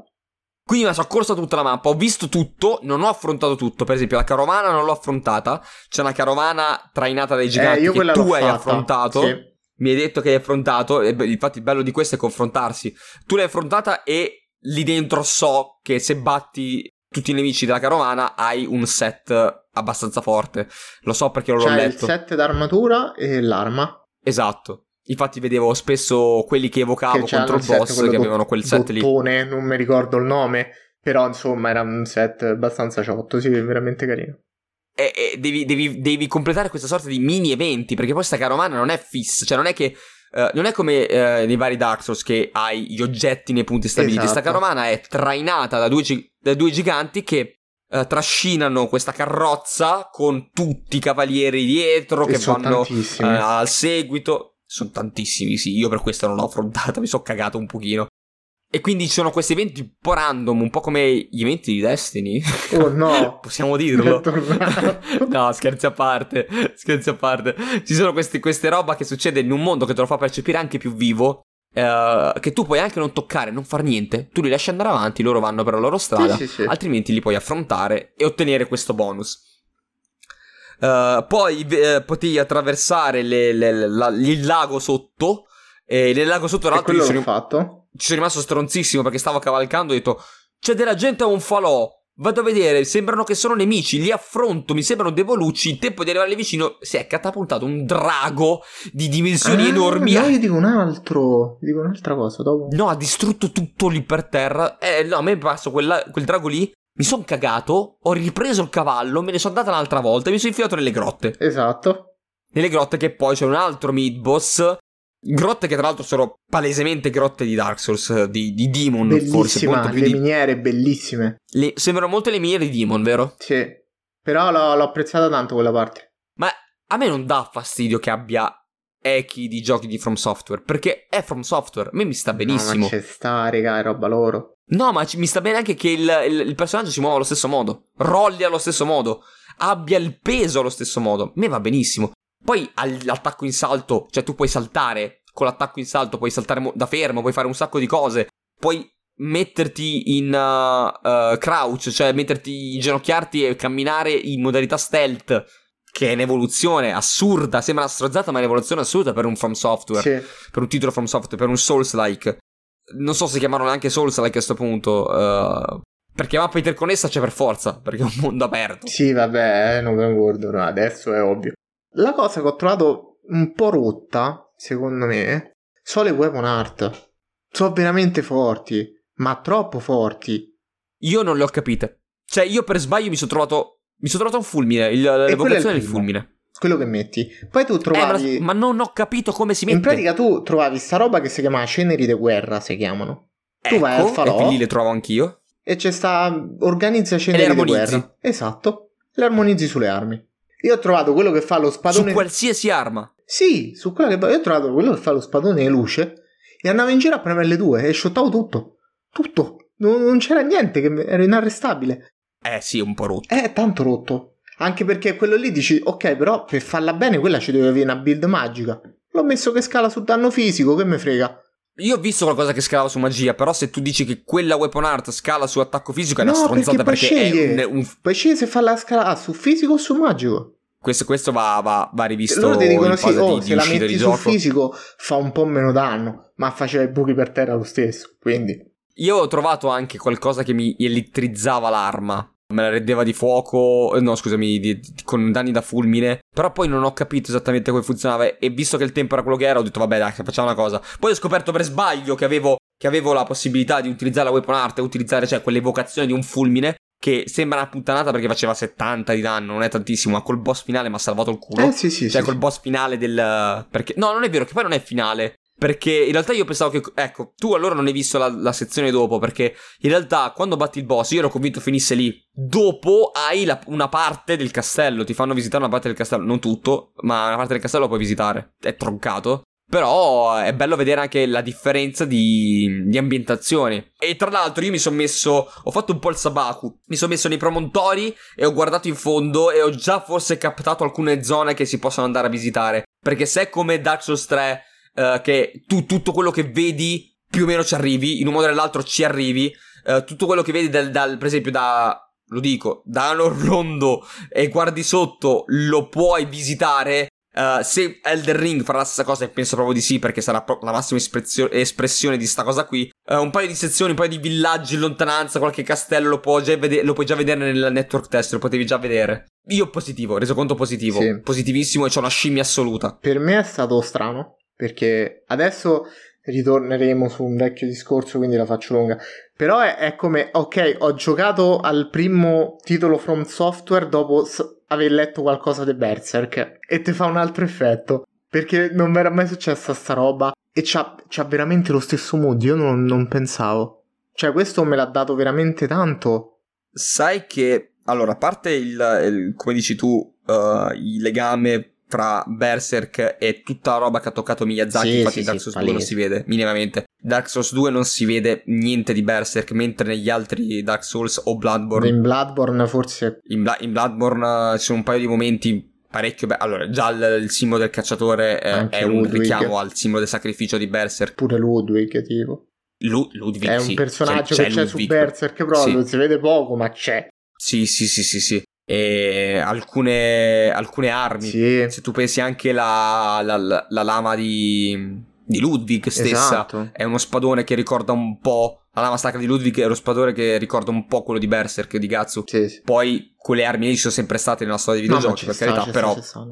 Quindi mi sono corsa tutta la mappa, ho visto tutto, non ho affrontato tutto. Per esempio, la carovana non l'ho affrontata. C'è una carovana trainata dai giganti eh, che tu l'ho hai fatta. affrontato. Sì. Mi hai detto che hai affrontato. E infatti, il bello di questo è confrontarsi. Tu l'hai affrontata e lì dentro so che se batti tutti i nemici della carovana hai un set abbastanza forte. Lo so perché l'ho C'è il letto. set d'armatura e l'arma. Esatto. Infatti, vedevo spesso quelli che evocavo che contro il il set, boss che avevano quel set lì. dottone, non mi ricordo il nome. Però insomma era un set abbastanza ciotto, sì, veramente carino. e, e devi, devi- devi completare questa sorta di mini eventi perché poi sta carovana non è fissa cioè non è che eh, non è come eh, nei vari Dark Souls che hai gli oggetti nei punti stabiliti Esatto. sta carovana è trainata da due, gi- da due giganti che eh, trascinano questa carrozza con tutti i cavalieri dietro E che vanno eh, al seguito Sono tantissimi, sì. Io per questo non l'ho affrontata, mi sono cagato un pochino. E quindi ci sono questi eventi un po' random, un po' come gli eventi di Destiny. Oh no! Possiamo dirlo? no, scherzi a parte, scherzi a parte. Ci sono questi, queste roba che succede in un mondo che te lo fa percepire anche più vivo. Uh, che tu puoi anche non toccare, non far niente. Tu li lasci andare avanti, loro vanno per la loro strada. Sì, sì, sì. Altrimenti li puoi affrontare e ottenere questo bonus. Uh, poi uh, potevi attraversare le, le, la, il lago sotto. E nel lago sotto, tra l'altro, io sono fatto ci sono rimasto stronzissimo perché stavo cavalcando e ho detto c'è della gente a un falò. Vado a vedere, sembrano che sono nemici, li affronto, mi sembrano devolucci. Il tempo di arrivare vicino si è catapultato un drago di dimensioni ah, enormi. No, io dico un altro, dico un'altra cosa dopo. No, ha distrutto tutto lì per terra. Eh, no, a me è passato quella, quel drago lì. Mi sono cagato, ho ripreso il cavallo, me ne sono andata un'altra volta e mi sono infilato nelle grotte. Esatto. Nelle grotte che poi c'è un altro mid boss Grotte che tra l'altro sono palesemente grotte di Dark Souls, di, di Demon Bellissima, forse. Molto più le di... miniere bellissime. Le... Sembrano molto le miniere di Demon, vero? Sì, però l'ho, l'ho apprezzata tanto quella parte. Ma a me non dà fastidio che abbia echi di giochi di From Software, perché è From Software, a me mi sta benissimo. No, ma c'è sta, raga, è roba loro. No, ma mi sta bene anche che il, il, il personaggio si muova allo stesso modo, rolli allo stesso modo, abbia il peso allo stesso modo. A me va benissimo. Poi all'attacco in salto, cioè tu puoi saltare con l'attacco in salto, puoi saltare da fermo, puoi fare un sacco di cose, puoi metterti in uh, uh, crouch, cioè metterti, inginocchiarti e camminare in modalità stealth, che è un'evoluzione assurda, sembra una strozzata, ma è un'evoluzione assurda per un From Software, sì. per un titolo From Software, per un Souls-like. Non so se chiamarlo neanche Souls-like a questo punto, uh, perché mappa interconnessa c'è per forza, perché è un mondo aperto. Sì, vabbè, non me lo ricordo, no, adesso è ovvio. La cosa che ho trovato un po' rotta, secondo me, sono le weapon art. Sono veramente forti, ma troppo forti. Io non le ho capite. Cioè, io per sbaglio mi sono trovato. Mi sono trovato un fulmine. Il, l'evocazione del fulmine. Quello che metti. Poi tu trovavi. Eh, ma, ma, non ho capito come si mette. In pratica tu trovavi sta roba che si chiama ceneri di guerra, si chiamano. Tu ecco, vai al falò. E lì le trovo anch'io. E c'è sta. Organizza ceneri di guerra. Esatto. Le armonizzi sulle armi. Io ho trovato quello che fa lo spadone. Su qualsiasi arma. Sì, su quella che. Io ho trovato quello che fa lo spadone di luce. E andavo in giro a premere le due e shottavo tutto. Tutto. Non, non c'era niente che era inarrestabile. Eh sì, un po' rotto. È tanto rotto. Anche perché quello lì dici, ok, però per farla bene quella ci deve avere una build magica. L'ho messo che scala su danno fisico, che me frega. Io ho visto qualcosa che scalava su magia, però se tu dici che quella weapon art scala su attacco fisico è una stronzata perché, perché è un, un... Puoi scegliere se fa la scala su fisico o su magico. Questo, questo va, va, va, rivisto. Loro ti dicono sì, oh, di, se la metti su fisico fa un po' meno danno, ma faceva i buchi per terra lo stesso, quindi... Io ho trovato anche qualcosa che mi elettrizzava l'arma me la rendeva di fuoco, no scusami, di, di, con danni da fulmine, però poi non ho capito esattamente come funzionava e visto che il tempo era quello che era ho detto vabbè dai facciamo una cosa. Poi ho scoperto per sbaglio che avevo, che avevo la possibilità di utilizzare la weapon art e utilizzare cioè quell'evocazione di un fulmine che sembra una puttanata perché faceva 70 di danno, non è tantissimo, ma col boss finale mi ha salvato il culo. Eh sì sì. Cioè sì, col sì. boss finale del... Perché... No, non è vero, che poi non è finale. Perché in realtà io pensavo che. Ecco, tu allora non hai visto la, la, sezione dopo. Perché in realtà quando batti il boss, io ero convinto finisse lì. Dopo hai la, una parte del castello. Ti fanno visitare una parte del castello. Non tutto, ma una parte del castello lo puoi visitare. È troncato. Però è bello vedere anche la differenza di, di ambientazione. E tra l'altro io mi sono messo. Ho fatto un po' il sabaku. Mi sono messo nei promontori e ho guardato in fondo. E ho già forse captato alcune zone che si possono andare a visitare. Perché se è come Dark Souls 3 uh, che tu tutto quello che vedi più o meno ci arrivi, in un modo o nell'altro ci arrivi, uh, tutto quello che vedi dal, dal, per esempio da, lo dico, da un orlondo e guardi sotto lo puoi visitare, Uh, se Elder Ring farà la stessa cosa, e penso proprio di sì, perché sarà la massima espressione di sta cosa qui. Uh, un paio di sezioni, un paio di villaggi in lontananza, qualche castello lo, puoi già vede- lo puoi già vedere nel network test, lo potevi già vedere. Io positivo, reso conto positivo, sì. positivissimo e c'ho una scimmia assoluta. Per me è stato strano, perché adesso ritorneremo su un vecchio discorso, quindi la faccio lunga. Però è, è come, ok, ho giocato al primo titolo From Software dopo s- aver letto qualcosa di Berserk e ti fa un altro effetto. Perché non mi era mai successa sta roba e c'ha, c'ha veramente lo stesso mood, io non, non pensavo. Cioè, questo me l'ha dato veramente tanto. Sai che, allora, a parte il, il come dici tu, uh, il legame fra Berserk e tutta la roba che ha toccato Miyazaki. Sì, Infatti, sì, in Dark sì, Souls 2 non si vede minimamente. Dark Souls 2 non si vede niente di Berserk, mentre negli altri Dark Souls o Bloodborne. In Bloodborne forse In, Bla- in Bloodborne eh, ci sono un paio di momenti parecchio belli. Allora, già il, il simbolo del cacciatore eh, è un Ludwig. richiamo al simbolo del sacrificio di Berserk. pure Ludwig tipo. Lu- Ludwig, È un sì, personaggio c'è- che c'è c'è su. Berserk proprio, Sì. si vede poco ma c'è. Sì, sì, sì, sì, sì. E alcune, alcune armi. Sì, Se tu pensi anche la, la, la- la lama di, di Ludwig stessa, esatto. è uno spadone che ricorda un po'. La lama sacra di Ludwig è uno spadone che ricorda un po' quello di Berserk di Gatsu. Sì, sì. Poi quelle armi lì ci sono sempre state nella storia dei No, videogiochi, ci per sta, carità, però sta.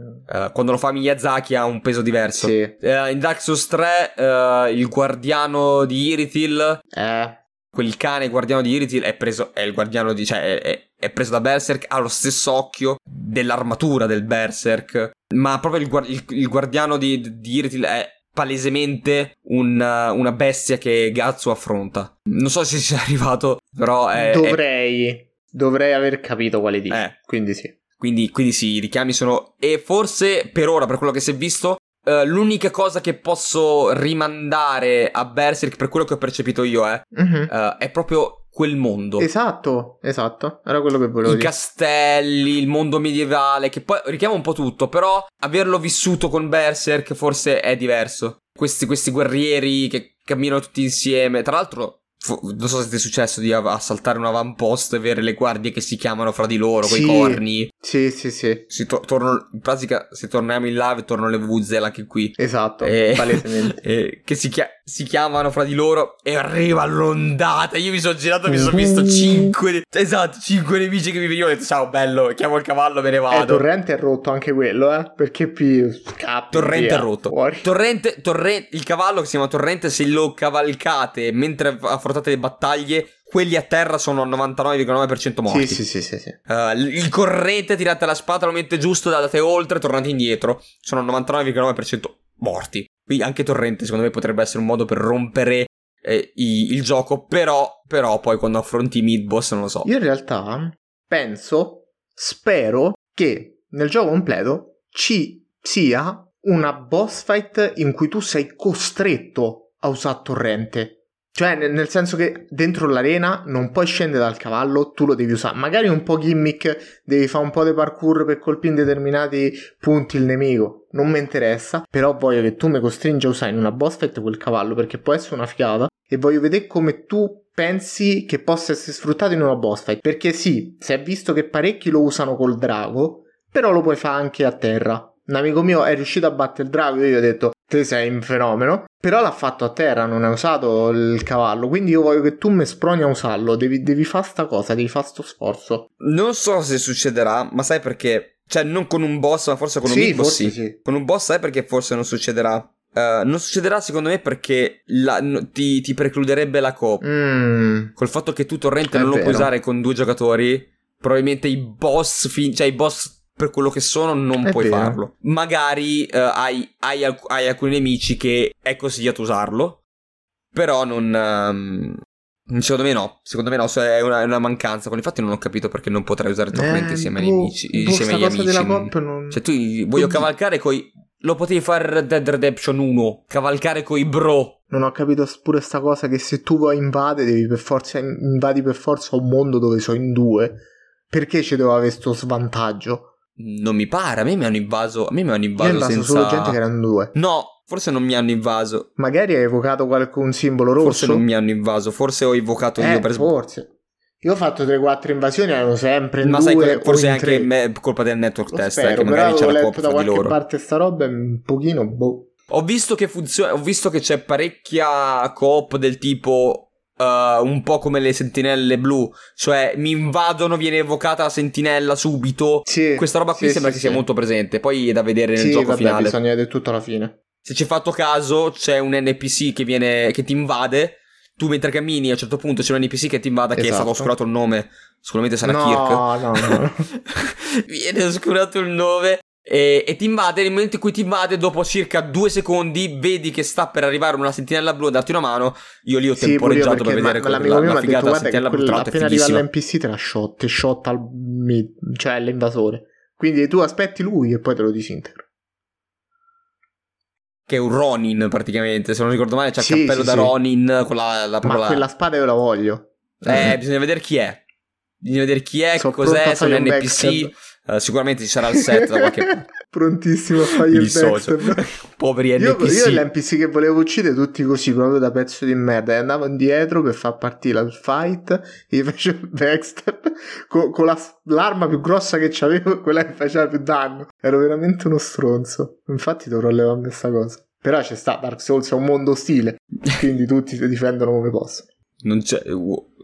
eh, quando lo fa Miyazaki ha un peso diverso. Sì. Eh, in Dark Souls 3, eh, il guardiano di Irithil, Eh, quel cane guardiano di Irithil è preso, è il guardiano di, cioè, è, è- preso da Berserk, ha lo stesso occhio dell'armatura del Berserk, ma proprio il, il- il guardiano di, di Irithil è palesemente un, uh, una bestia che Gatsu affronta. Non so se ci è arrivato, però è... è- dovrei, dovrei aver capito quale dire. Eh. Quindi sì. quindi, quindi sì, i richiami sono... E forse, per ora, per quello che si è visto, eh, l'unica cosa che posso rimandare a Berserk, per quello che ho percepito io, eh, Mhm. eh, è proprio quel mondo. Esatto, esatto. Era quello che volevo I dire. castelli, il mondo medievale, che poi richiama un po' tutto, però averlo vissuto con Berserk forse è diverso. Questi, questi guerrieri che camminano tutti insieme. Tra l'altro, fu- non so se ti è successo di av- assaltare un avamposto e avere le guardie che si chiamano fra di loro, Sì. coi corni. Sì, sì, sì. Si to- tornano- in pratica, se torniamo in live, tornano le Vuzel anche qui. Esatto, Eh, palesemente. eh, che si, chia- si chiamano fra di loro e arriva l'ondata. Io mi sono girato e mi sono visto cinque. Esatto, cinque nemici che mi venivano. Ho detto, ciao, bello, chiamo il cavallo, me ne Eh, vado. Torrente è rotto anche quello, eh. Perché più scappi. Torrente via, è rotto. Fuori. Torrente, torre- il cavallo che si chiama Torrente, se lo cavalcate mentre affrontate le battaglie, quelli a terra sono al 99,9% morti. Sì, sì, sì, sì, sì. Uh, il il corrente, tirate la spada, lo mette giusto, andate oltre, tornate indietro. Sono al 99,9% morti. Quindi anche Torrente, secondo me, potrebbe essere un modo per rompere eh, i- il gioco. Però, però, poi quando affronti i mid boss, non lo so. Io in realtà penso, spero che nel gioco completo ci sia una boss fight in cui tu sei costretto a usare torrente. Cioè, nel senso che dentro l'arena non puoi scendere dal cavallo, tu lo devi usare. Magari un po' gimmick, devi fare un po' di parkour per colpire in determinati punti il nemico. Non mi interessa, però voglio che tu mi costringi a usare in una boss fight quel cavallo perché può essere una figata e voglio vedere come tu pensi che possa essere sfruttato in una boss fight. Perché sì, si è visto che parecchi lo usano col drago, però lo puoi fare anche a terra. Un amico mio è riuscito a battere il drago e io gli ho detto te sei un fenomeno, però l'ha fatto a terra, non ha usato il cavallo, quindi io voglio che tu mi sproni a usarlo, devi, devi fare sta cosa, devi fare sto sforzo. Non so se succederà, ma sai perché? Cioè, non con un boss, ma forse con un sì, boss sì. sì. Con un boss sai perché forse non succederà? Eh, non succederà secondo me perché la- no- ti, ti precluderebbe la coop. Mm, Col fatto che tu torrente È non lo puoi vero. usare con due giocatori, probabilmente i boss, fin- cioè i boss per quello che sono, non È puoi vero. farlo. Magari eh, hai, hai alc- hai alcuni nemici che è consigliato usarlo, però non... ehm, Secondo me no, secondo me no, so- è una, è una mancanza. Infatti non ho capito perché non potrei usare torrente eh, insieme ai boh, nemici. boh, Insieme agli amici. della coop non... Cioè tu voglio cavalcare coi... Lo potevi fare Red Dead Redemption 1, cavalcare coi bro. Non ho capito pure sta cosa che se tu vuoi invade devi per forza invadi per forza un mondo dove sono in due. Perché ci doveva avere sto svantaggio? Non mi pare, a me mi hanno invaso, a me mi hanno invaso invaso senza... solo gente che erano due. No, forse non mi hanno invaso. Magari hai evocato qualche simbolo rosso. Forse non mi hanno invaso, forse ho invocato eh, io per sbaglio. forse. Io ho fatto 3-4 invasioni, erano sempre in Ma due sai, forse è anche me- colpa del network Lo test, eh, spero, che però magari c'è la coop da qualche loro. parte sta roba e un pochino, boh. Ho visto che funziona, ho visto che c'è parecchia coop del tipo uh, un po' come le sentinelle blu, cioè mi invadono, viene evocata la sentinella subito. Sì, Questa roba qui sì, sembra sì, che sia molto presente, poi è da vedere nel gioco vabbè, finale. bisogna vedere tutto alla fine. Se ci hai fatto caso, c'è un NPC che viene che ti invade. Tu mentre cammini, a un certo punto c'è un NPC che ti invada, che è stato Esatto. oscurato il nome. Sicuramente sarà no, Kirk. no, no. viene oscurato il nome. E, e ti invade. Nel momento in cui ti invade, dopo circa due secondi, vedi che sta per arrivare una sentinella blu a darti una mano. Io lì ho Sì, temporeggiato per perché vedere ma- quella- la, la detto figata che sentinella blu. Tra appena arriva all'NPC te la shot, te shot al cioè all'invasore. Quindi tu aspetti lui e poi te lo disintegro. che è un Ronin praticamente, se non ricordo male c'è Sì, il cappello sì, da sì. Ronin con la, la, proprio Ma la- quella spada io la voglio. Eh, bisogna vedere chi è. Bisogna vedere chi è, Sono cos'è, se è un NPC. backstab. Eh, sicuramente ci sarà il set da qualche parte. Prontissimo a fare Mi il backstab. Poveri Io, NPC. io l'NPC che volevo uccidere tutti così, proprio da pezzo di merda. E andavo indietro per far partire il fight. E gli facevo il backstab con, con la- l'arma più grossa che c'avevo e quella che faceva più danno. Ero veramente uno stronzo. Infatti dovrò levarmi questa cosa. Però c'è sta Dark Souls è un mondo ostile. Quindi tutti si difendono come possono. Non c'è.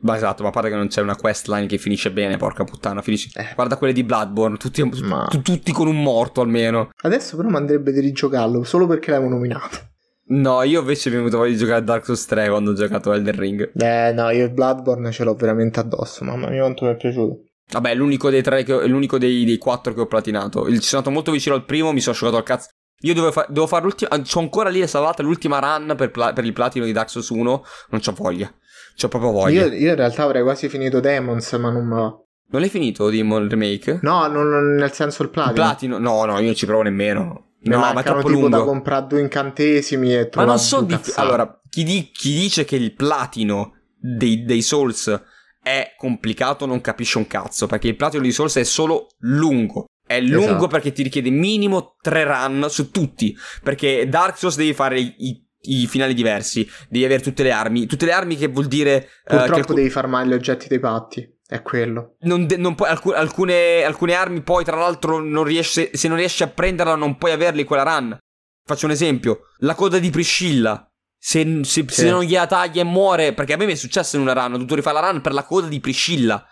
Ma esatto, ma a parte che non c'è una questline che finisce bene, porca puttana. Finisce... Eh. Guarda quelle di Bloodborne, tutti, Ma- tu- tutti con un morto almeno. Adesso però mi andrebbe di rigiocarlo solo perché l'avevo nominato. No, io invece mi è venuto voglia di giocare a Dark Souls 3 quando ho giocato a Elden Ring. Eh no, io il Bloodborne ce l'ho veramente addosso. Mamma mia, quanto mi è piaciuto. Vabbè, è l'unico dei tre, che ho- è l'unico dei, dei quattro che ho platinato. Il, sono andato molto vicino al primo, mi sono asciugato al cazzo. Io devo, fa- devo fare l'ultima. C'ho ancora lì salvata l'ultima run per, pla- per il platino di Dark Souls 1. Non c'ho voglia. C'ho proprio voglia. Io, io in realtà avrei quasi finito Demons, ma non me. Non l'hai finito Demon Remake? No, non, non nel senso il Il platino. platino? No, no, io non ci provo nemmeno. No, ma è troppo tipo da lungo. comprare due incantesimi e Ma non so di... Allora, chi, di- chi dice che il platino dei, dei Souls è complicato non capisce un cazzo, perché il platino di Souls è solo lungo. È lungo Esatto. perché ti richiede minimo tre run su tutti, perché Dark Souls devi fare i, i- finali diversi, devi avere tutte le armi, tutte le armi che vuol dire... eh, Purtroppo alcu- devi farmare gli oggetti dei patti. È quello. non de- non puoi- alcu- alcune, alcune armi poi tra l'altro non riesci, se non riesci a prenderla non puoi averli quella run. Faccio un esempio, la coda di Priscilla. Se, se- se Sì. non gliela taglia e muore, perché a me mi è successo in una run, ho dovuto rifare la run per la coda di Priscilla.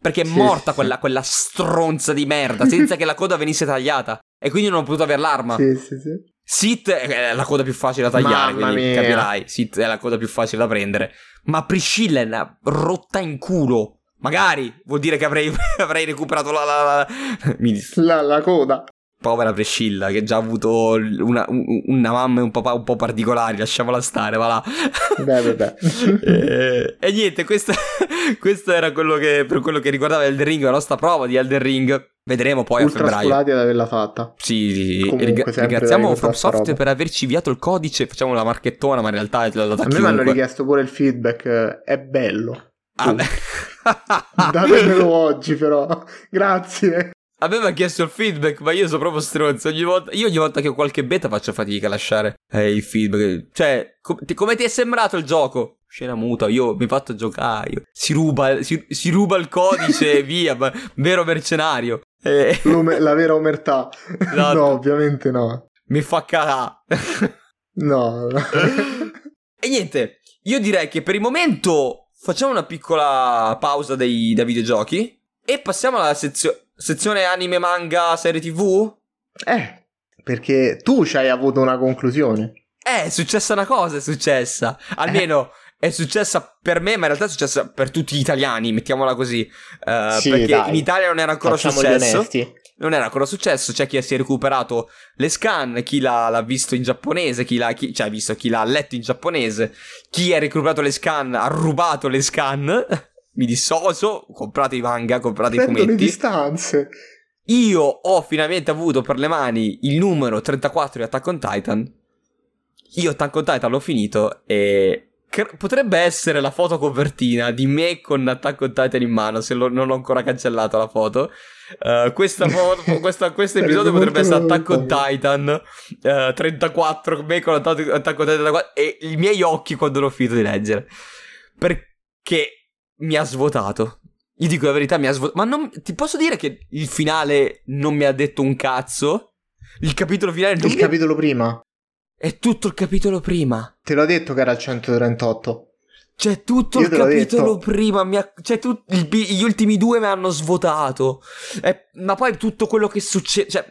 Perché è Sì, morta sì, quella, quella stronza di merda, senza che la coda venisse tagliata. E quindi non ho potuto avere l'arma. Sì, sì, sì. Sith è la coda più facile da tagliare, Mamma quindi mia. capirai. Sith è la coda più facile da prendere. Ma Priscilla è una rotta in culo. Magari vuol dire che avrei, avrei recuperato la, la, la- Mi La, la coda. Povera Priscilla, che già ha avuto una, un- una mamma e un papà un po' particolari. Lasciamola stare, va là. Beh, beh, beh. Eh, e niente, questo, questo era quello che, per quello che riguardava Elden Ring, la nostra prova di Elden Ring. Vedremo poi a Ultra febbraio. scolati ad averla fatta. Sì, sì, sì. Comunque, sempre ringraziamo dai, From questa Software roba. per averci inviato il codice. Facciamo la marchettona, ma in realtà l'ha data A me mi hanno richiesto pure il feedback. eh, È bello. Ah, beh. Datemelo oggi, però. Grazie. A ha chiesto il feedback, ma io sono proprio stronzo. Ogni volta, io ogni volta che ho qualche beta faccio fatica a lasciare eh, il feedback. Cioè, com- ti- come ti è sembrato il gioco? Scena muta, io mi fatto giocare. io- Si ruba, si, si ruba il codice e via, ma- vero mercenario. Eh, la vera omertà. Esatto. No, ovviamente no. mi fa cagà. No. E niente, io direi che per il momento facciamo una piccola pausa dei, dai videogiochi e passiamo alla sezio- sezione anime, manga, serie tv. eh, perché tu ci hai avuto una conclusione. Eh, è successa una cosa, è successa. Almeno è successa per me, ma in realtà è successa per tutti gli italiani, mettiamola così. Eh, Sì, perché dai. in Italia non era ancora Facciamo successo. Non era ancora successo. C'è chi si è recuperato le scan, chi l'ha, l'ha visto in giapponese, chi l'ha, chi, cioè, visto, chi l'ha letto in giapponese, chi ha recuperato le scan, ha rubato le scan. Mi dissocio, comprate i manga, comprate i Prendo le fumetti. distanze. Io ho finalmente avuto per le mani il numero 34 di Attack on Titan. Io Attack on Titan l'ho finito e cre- potrebbe essere la foto copertina di me con Attack on Titan in mano, se lo- non ho ancora cancellato la foto. Eh, questa foto, questa- questo episodio potrebbe essere Attack on. Titan eh, 34, me con Attack on Titan 34 e i miei occhi quando l'ho finito di leggere. Perché mi ha svuotato. Io dico la verità, mi ha svuotato. Ma non, ti posso dire che il finale non mi ha detto un cazzo? Il capitolo finale non Il mi- capitolo prima. È tutto il capitolo prima. Te l'ho detto che era il 138. C'è tutto Io il capitolo detto. prima. Ha, cioè, tu- il- gli ultimi due mi hanno svuotato. Eh, ma poi tutto quello che succede. Cioè,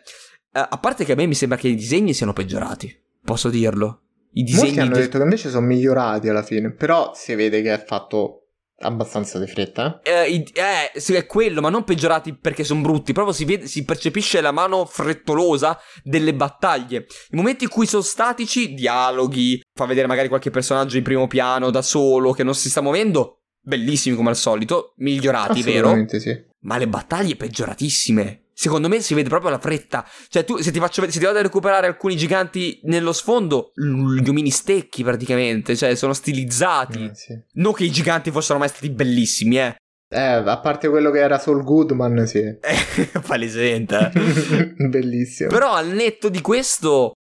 eh, a parte che a me mi sembra che i disegni siano peggiorati. Posso dirlo? I disegni. Molti hanno di- detto che invece sono migliorati alla fine. Però si vede che è fatto abbastanza di fretta. Eh? Eh, sì, è quello, ma non peggiorati perché sono brutti. Proprio si, vede, si percepisce la mano frettolosa delle battaglie. I momenti in cui sono statici, dialoghi, fa vedere magari qualche personaggio in primo piano da solo che non si sta muovendo. Bellissimi come al solito, migliorati, vero? Assolutamente sì. Ma le battaglie peggioratissime. Secondo me si vede proprio la fretta. Cioè, tu se ti faccio se ti vado a recuperare alcuni giganti nello sfondo, gli omini stecchi praticamente, cioè sono stilizzati. Eh, sì. Non che i giganti fossero mai stati bellissimi, eh. Eh, a parte quello che era Saul Goodman, sì. Eh, palesente. eh. Bellissimo. Però al netto di questo,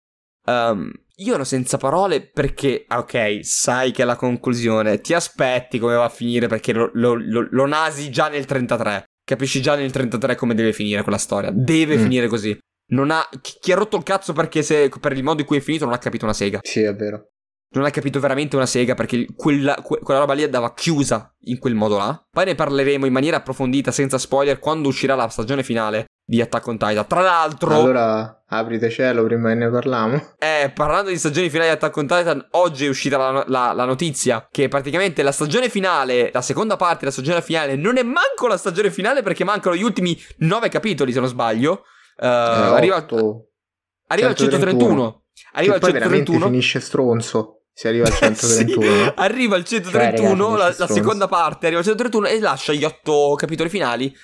um, io ero senza parole perché, ah, ok, sai che è la conclusione, ti aspetti come va a finire perché lo, lo, lo, lo nasi già nel 33. Capisci già nel 33 come deve finire quella storia. Deve Mm. finire così. Non ha, chi ha rotto il cazzo perché se, per il modo in cui è finito non ha capito una sega. Sì, è vero. Non ha capito veramente una sega perché quella, que- quella roba lì andava chiusa in quel modo là. Poi ne parleremo in maniera approfondita, senza spoiler, quando uscirà la stagione finale di Attack on Titan. Tra l'altro, Allora, aprite cielo prima che ne parliamo. eh, parlando di stagioni finali di Attack on Titan, oggi è uscita la, la- la notizia che praticamente la stagione finale, la seconda parte della stagione finale, non è manco la stagione finale perché mancano gli ultimi nove capitoli, se non sbaglio. Eh, Eh, arriva, arriva al 131. Arriva al poi veramente 131. finisce stronzo. Si arriva al 131. Sì, arriva al 131, Cioè, la, ragazzi, la stronzo. seconda parte arriva al 131 e lascia gli otto capitoli finali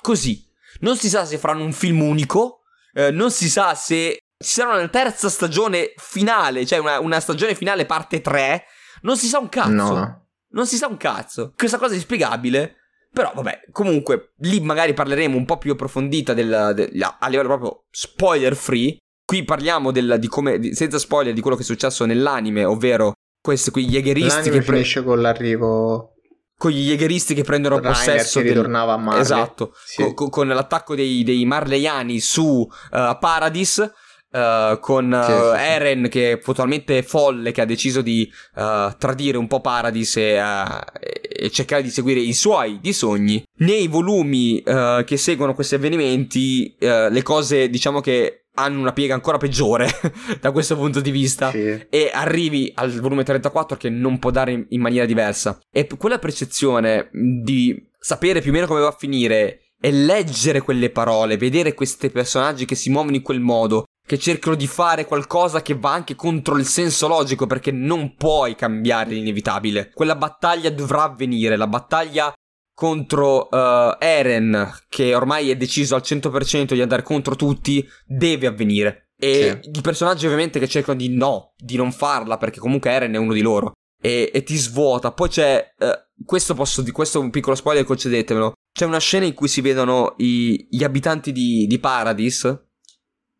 così. Non si sa se faranno un film unico, eh, non si sa se ci sarà una terza stagione finale, cioè una, una stagione finale parte 3, non si sa un cazzo. no. Non si sa un cazzo. Questa cosa è inspiegabile. Però vabbè, comunque lì magari parleremo un po' più approfondita del, del- a livello proprio spoiler free. Qui parliamo del- di come, di- senza spoiler, di quello che è successo nell'anime, ovvero questi, quei Jägeristi L'anime che, pre- finisce con l'arrivo con gli Jägeristi che prendono Rainer possesso che del- ritornava a Marley. Esatto, Sì. co- co- con l'attacco dei, dei Marleyani su eh, Paradis. eh, con eh, Sì, sì. Eren che è totalmente folle che ha deciso di eh, tradire un po' Paradis e, eh, e cercare di seguire i suoi di sogni nei volumi eh, che seguono questi avvenimenti eh, le cose diciamo che hanno una piega ancora peggiore da questo punto di vista Sì. e arrivi al volume 34 che non può dare in, in maniera diversa. E quella percezione di sapere più o meno come va a finire e leggere quelle parole, vedere questi personaggi che si muovono in quel modo, che cercano di fare qualcosa che va anche contro il senso logico perché non puoi cambiare l'inevitabile. Quella battaglia dovrà avvenire, la battaglia contro eh, Eren, che ormai è deciso al 100% di andare contro tutti, deve avvenire. E i personaggi ovviamente che cercano di no, di non farla, perché comunque Eren è uno di loro. E, e ti svuota. Poi c'è. eh, questo posso di questo è un piccolo spoiler, concedetemelo. C'è una scena in cui si vedono i- gli abitanti di, di Paradis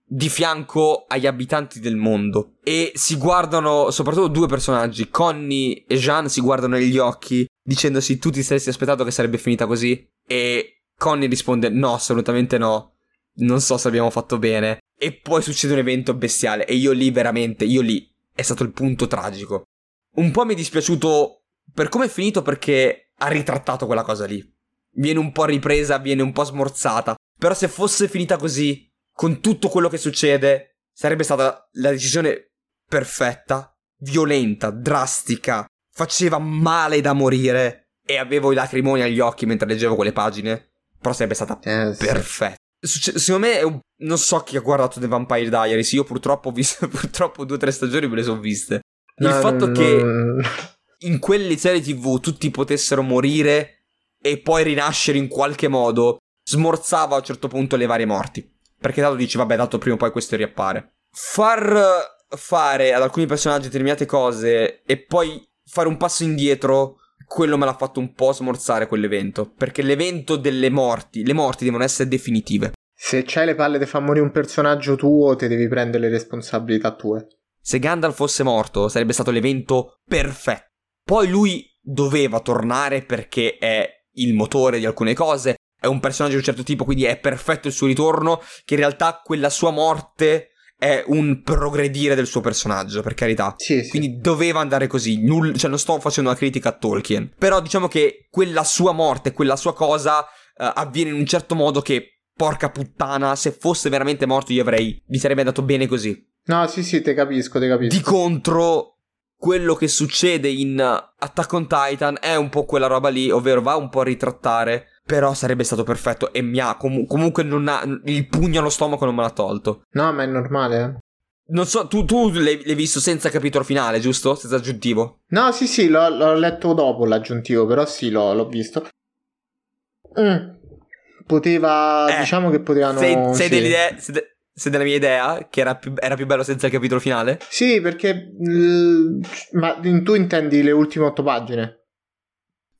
di fianco agli abitanti del mondo. E si guardano, soprattutto due personaggi, Connie e Jean, si guardano negli occhi dicendosi tu ti saresti aspettato che sarebbe finita così? E Connie risponde no, assolutamente no. Non so se abbiamo fatto bene. E poi succede un evento bestiale e io lì veramente, io lì è stato il punto tragico. Un po' mi è dispiaciuto per come è finito perché ha ritrattato quella cosa lì. Viene un po' ripresa, viene un po' smorzata. Però se fosse finita così, con tutto quello che succede, sarebbe stata la decisione perfetta, violenta, drastica, faceva male da morire e avevo i lacrimoni agli occhi mentre leggevo quelle pagine. Però sarebbe stata Eh, perfetta. Succe- secondo me un- non so chi ha guardato The Vampire Diaries, io purtroppo ho visto purtroppo due o tre stagioni me le sono viste. Il No, fatto non- che non- in quelle serie TV tutti potessero morire e poi rinascere in qualche modo smorzava a un certo punto le varie morti. Perché tanto dici, vabbè, dato prima o poi questo riappare. Far fare ad alcuni personaggi determinate cose e poi fare un passo indietro, quello me l'ha fatto un po' smorzare quell'evento. Perché l'evento delle morti, le morti devono essere definitive. Se c'hai le palle di far morire un personaggio tuo, te devi prendere le responsabilità tue. Se Gandalf fosse morto, sarebbe stato l'evento perfetto. Poi lui doveva tornare perché è il motore di alcune cose, è un personaggio di un certo tipo, quindi è perfetto il suo ritorno, che in realtà quella sua morte è un progredire del suo personaggio, per carità. Sì, sì. Quindi doveva andare così, null- cioè non sto facendo una critica a Tolkien, però diciamo che quella sua morte, quella sua cosa eh, avviene in un certo modo che, porca puttana, se fosse veramente morto io avrei, mi sarebbe andato bene così. No, sì, sì, te capisco, te capisco. Di contro, quello che succede in Attack on Titan è un po' quella roba lì, ovvero va un po' a ritrattare. Però sarebbe stato perfetto e mi ha com- comunque non ha, il pugno allo stomaco non me l'ha tolto. No, ma è normale, eh. Non so, tu, tu l'hai, l'hai visto senza capitolo finale, giusto? Senza aggiuntivo. No, sì, sì, l'ho, l'ho letto dopo l'aggiuntivo, però sì, l'ho, l'ho visto. Mm. poteva, Eh, diciamo che potevano... Sei, sei sì. dell'idea- sei de- sei della mia idea che era più, era più bello senza il capitolo finale? Sì, perché... l- ma tu intendi le ultime otto pagine?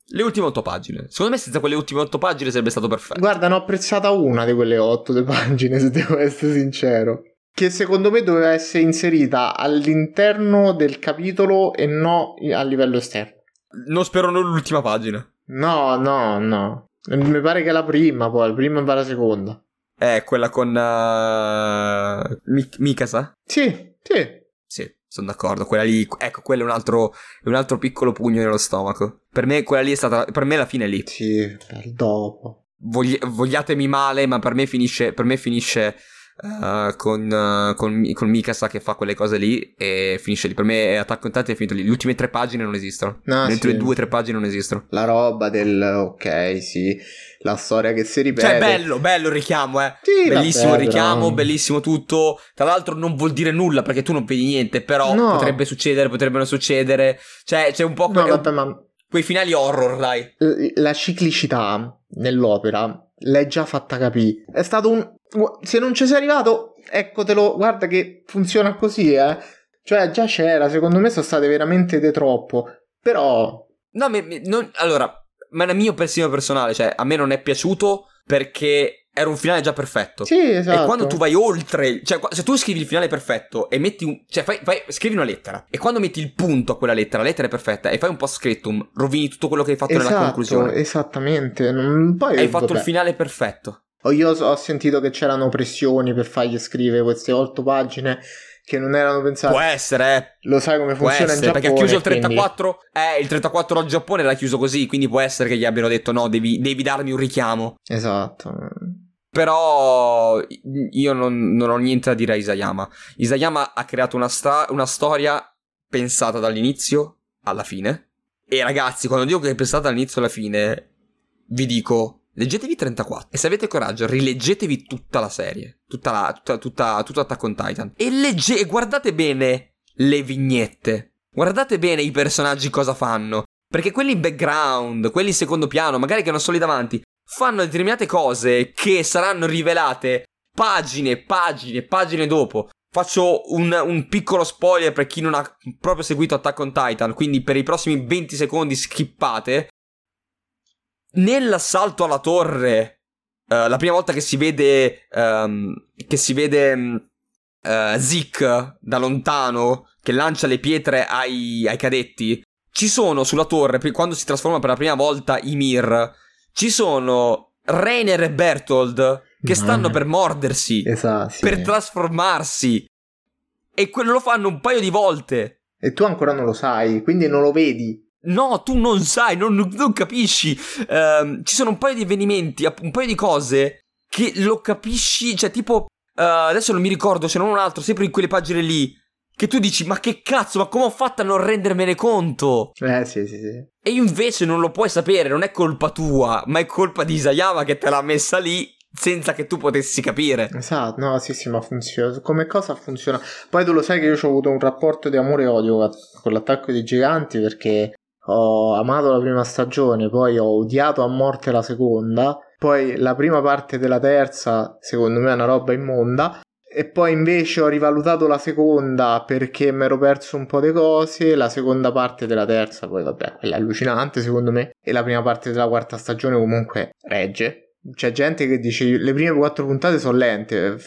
Le ultime otto pagine. Secondo me senza quelle ultime otto pagine sarebbe stato perfetto. Guarda, ne ho apprezzata una di quelle otto pagine, se devo essere sincero. Che secondo me doveva essere inserita all'interno del capitolo e no a livello esterno. Non spero non l'ultima pagina. No, no, no. Mi pare che la prima, poi, la prima va la seconda. Eh, quella con... Uh, Mi- Mikasa? Sì, sì. Sì, sono d'accordo. Quella lì, ecco, quello è un altro, è un altro piccolo pugno nello stomaco. Per me quella lì è stata, per me la fine è lì. Sì, per dopo. Vogli- vogliatemi male, ma per me finisce, per me finisce eh, con, eh, con, con Mikasa che fa quelle cose lì e finisce lì. Per me Attack on Titan è finito lì. Le ultime tre pagine non esistono. No, Le ultime sì. due o tre pagine non esistono. La roba del... Ok, sì. La storia che si ripete. Cioè, bello, bello il richiamo, eh. Sì, Bellissimo il richiamo, bellissimo tutto. Tra l'altro non vuol dire nulla perché tu non vedi niente, però No. potrebbe succedere, potrebbe non succedere. Cioè, c'è un po' No, que- vabbè, ma quei finali horror, dai. la ciclicità nell'opera l'hai già fatta capire. È stato un... Se non ci sei arrivato, eccotelo, guarda che funziona così, eh. Cioè, già c'era, secondo me sono state veramente de troppo. Però... No, mi- mi- non- allora, ma è mio pensiero personale, cioè, a me non è piaciuto perché era un finale già perfetto. Sì, esatto. E quando tu vai oltre, cioè, se tu scrivi il finale perfetto e metti un. cioè, fai, fai- scrivi una lettera. E quando metti il punto a quella lettera, la lettera è perfetta, e fai un post scriptum, rovini tutto quello che hai fatto nella Esatto, conclusione. esattamente. Non- Poi, Hai fatto vabbè. il finale perfetto. O Io ho sentito che c'erano pressioni per fargli scrivere queste otto pagine che non erano pensate. Può essere, eh. Lo sai come Può funziona in essere, Giappone? perché ha chiuso il quindi- 34. Eh, il 34 al Giappone l'ha chiuso così, quindi può essere che gli abbiano detto no, devi, devi darmi un richiamo. Esatto. Però io non, non ho niente da dire a Isayama. Isayama ha creato una, sta- una storia pensata dall'inizio alla fine. E ragazzi, quando dico che è pensata dall'inizio alla fine, vi dico, leggetevi 34. E se avete coraggio, rileggetevi tutta la serie. Tutta la, tutta, tutta, tutta Attack on Titan. E, legge- guardate bene le vignette. Guardate bene i personaggi cosa fanno. Perché quelli in background, quelli in secondo piano, magari che non sono lì davanti, fanno determinate cose che saranno rivelate pagine, pagine, pagine dopo. Faccio un, un piccolo spoiler per chi non ha proprio seguito Attack on Titan, quindi per i prossimi 20 secondi skippate. Nell'assalto alla torre, eh, la prima volta che si vede, ehm, che si vede eh, Zeke da lontano che lancia le pietre ai, ai cadetti, ci sono sulla torre, quando si trasforma per la prima volta Ymir, ci sono Rainer e Bertold che stanno per mordersi, Esatto. sì. per trasformarsi. E quello lo fanno un paio di volte. E tu ancora non lo sai, quindi non lo vedi. No, tu non sai, non, non capisci. Ehm, ci sono un paio di avvenimenti, un paio di cose che lo capisci. Cioè, tipo, eh, adesso non mi ricordo, se non un altro, sempre in quelle pagine lì. Che tu dici, ma che cazzo, ma come ho fatto a non rendermene conto? Eh sì, sì, sì. E invece non lo puoi sapere, non è colpa tua, ma è colpa di Isayama che te l'ha messa lì senza che tu potessi capire. Esatto, no, sì, sì, ma funziona. Come cosa funziona? Poi tu lo sai che io ho avuto un rapporto di amore e odio con l'attacco dei giganti perché ho amato la prima stagione, poi ho odiato a morte la seconda, poi la prima parte della terza, secondo me è una roba immonda. E poi invece ho rivalutato la seconda perché mi ero perso un po' di cose. La seconda parte della terza, poi vabbè, quella è allucinante secondo me. E la prima parte della quarta stagione comunque regge. C'è gente che dice le prime quattro puntate sono lente.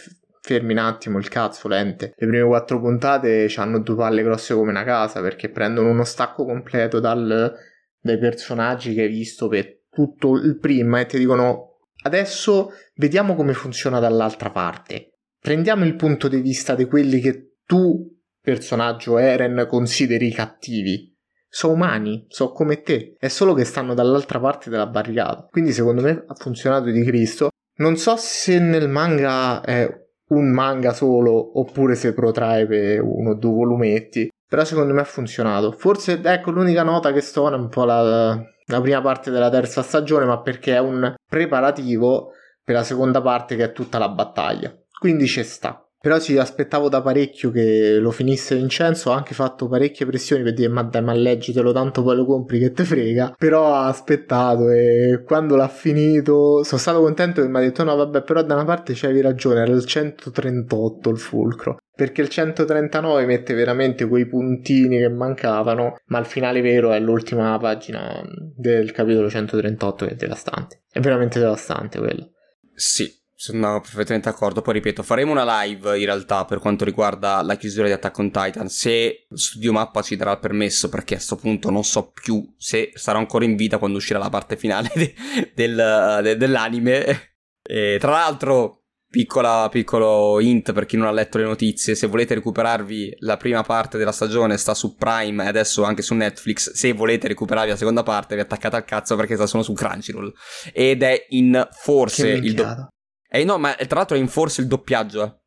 Fermi un attimo il cazzo, lente. Le prime quattro puntate hanno due palle grosse come una casa perché prendono uno stacco completo dal- dai personaggi che hai visto per tutto il prima e ti dicono adesso vediamo come funziona dall'altra parte. Prendiamo il punto di vista di quelli che tu, personaggio Eren, consideri cattivi. Sono umani, sono come te, è solo che stanno dall'altra parte della barricata. Quindi secondo me ha funzionato di Cristo. Non so se nel manga è un manga solo oppure se protrae per uno o due volumetti. Però secondo me ha funzionato. Forse, ecco, l'unica nota che sto è un po' la, la prima parte della terza stagione, ma perché è un preparativo per la seconda parte che è tutta la battaglia. Quindi ci sta. Però ci aspettavo da parecchio che lo finisse Vincenzo. Ho anche fatto parecchie pressioni per dire: Ma dai, ma leggitelo, tanto poi lo compri che te frega. Però ha aspettato e quando l'ha finito sono stato contento che mi ha detto: No, vabbè, però da una parte c'avevi ragione, era il 138 il fulcro. Perché il 139 mette veramente quei puntini che mancavano, ma il finale vero è l'ultima pagina del capitolo 138 che è devastante. È veramente devastante quello. Sì, sono perfettamente d'accordo. Poi ripeto, faremo una live in realtà per quanto riguarda la chiusura di Attack on Titan. Se Studio Mappa ci darà il permesso, perché a questo punto non so più se sarò ancora in vita quando uscirà la parte finale de- del, de- dell'anime. E, tra l'altro, Piccola, piccolo hint per chi non ha letto le notizie, se volete recuperarvi la prima parte della stagione sta su Prime e adesso anche su Netflix, se volete recuperarvi la seconda parte vi attaccate al cazzo perché sta solo su Crunchyroll ed è in forse il do- eh no, ma tra l'altro è in forse il doppiaggio. Eh.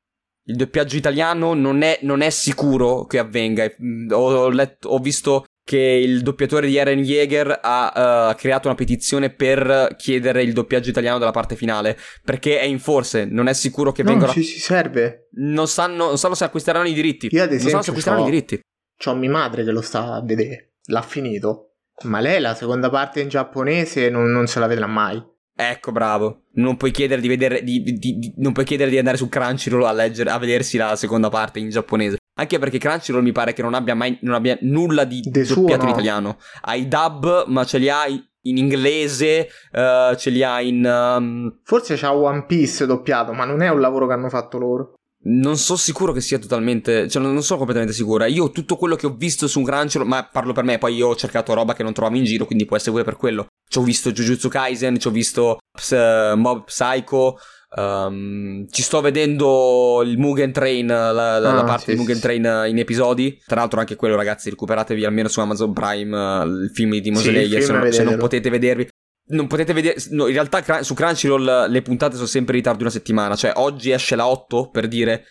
Il doppiaggio italiano non è, non è sicuro che avvenga. Ho, ho, letto, ho visto che il doppiatore di Eren Yeager ha uh, creato una petizione per chiedere il doppiaggio italiano della parte finale perché è in forse, non è sicuro che no, vengano ci si serve. Non sanno, non sanno se acquisteranno i diritti. Io ad esempio non sanno se acquisteranno i diritti. C'ho mia madre che lo sta a vedere, l'ha finito. Ma lei la seconda parte in giapponese non, non se la vedrà mai. Ecco, bravo. Non puoi chiedere di vedere. Di, di, di, non puoi chiedere di andare su Crunchyroll a leggere, a vedersi la seconda parte in giapponese. Anche perché Crunchyroll mi pare che non abbia mai non abbia nulla di De doppiato no. in italiano. Hai dub, ma ce li hai in inglese, uh, ce li hai in. Um... Forse c'ha One Piece doppiato, ma non è un lavoro che hanno fatto loro. Non sono sicuro che sia totalmente. Cioè, non sono completamente sicura. Io tutto quello che ho visto su Crunchyroll, ma parlo per me, poi io ho cercato roba che non trovavo in giro, quindi può essere pure per quello. Ci ho visto Jujutsu Kaisen, ci ho visto uh, Mob Psycho. Um, ci sto vedendo il Mugen Train, la, la, Ah, la parte sì, di Mugen sì, Train in episodi. Tra l'altro, anche quello, ragazzi, recuperatevi almeno su Amazon Prime uh, il film di Demon Sì, Slayer. Se, non- se non potete vedervi. Non potete vedere. No, in realtà su Crunchyroll le puntate sono sempre in ritardo di una settimana. Cioè, oggi esce la 8 per dire.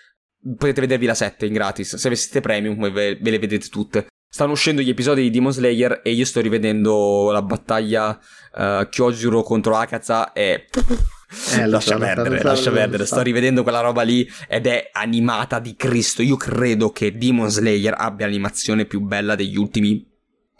Potete vedervi la 7 in gratis. Se aveste premium, ve, ve le vedete tutte. Stanno uscendo gli episodi di Demon Slayer e io sto rivedendo la battaglia uh, Kyojuro contro Akaza e. Eh, lascia so, perdere, so, lascia so, perdere. Sto rivedendo quella roba lì ed è animata di Cristo. Io credo che Demon Slayer abbia l'animazione più bella degli ultimi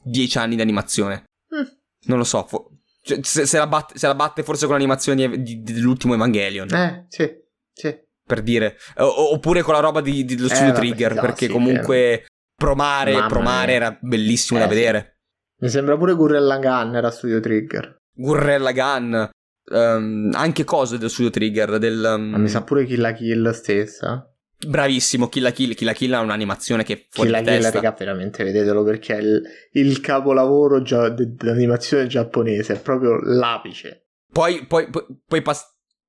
dieci anni di animazione. Mm. Non lo so. fo- cioè, se, se la batte, se la batte forse con l'animazione di- di- dell'ultimo Evangelion. Eh, sì, sì. Per dire. O- oppure con la roba di, di- dello studio vabbè, Trigger. no, perché sì, comunque Promare, Mamma Promare era bellissimo Eh, da vedere. Mi sembra pure Gurrella Gun era Studio Trigger. Gurrella Gun. ehm, anche cose del studio Trigger. Del, um, Ma mi sa pure Kill la Kill stessa. Bravissimo, Kill la Kill. Kill la Kill ha un'animazione che fuori Kill la Kill, raga, veramente vedetelo perché è il, il capolavoro gia- de- dell'animazione giapponese. È proprio l'apice. Poi, poi, poi, poi pass-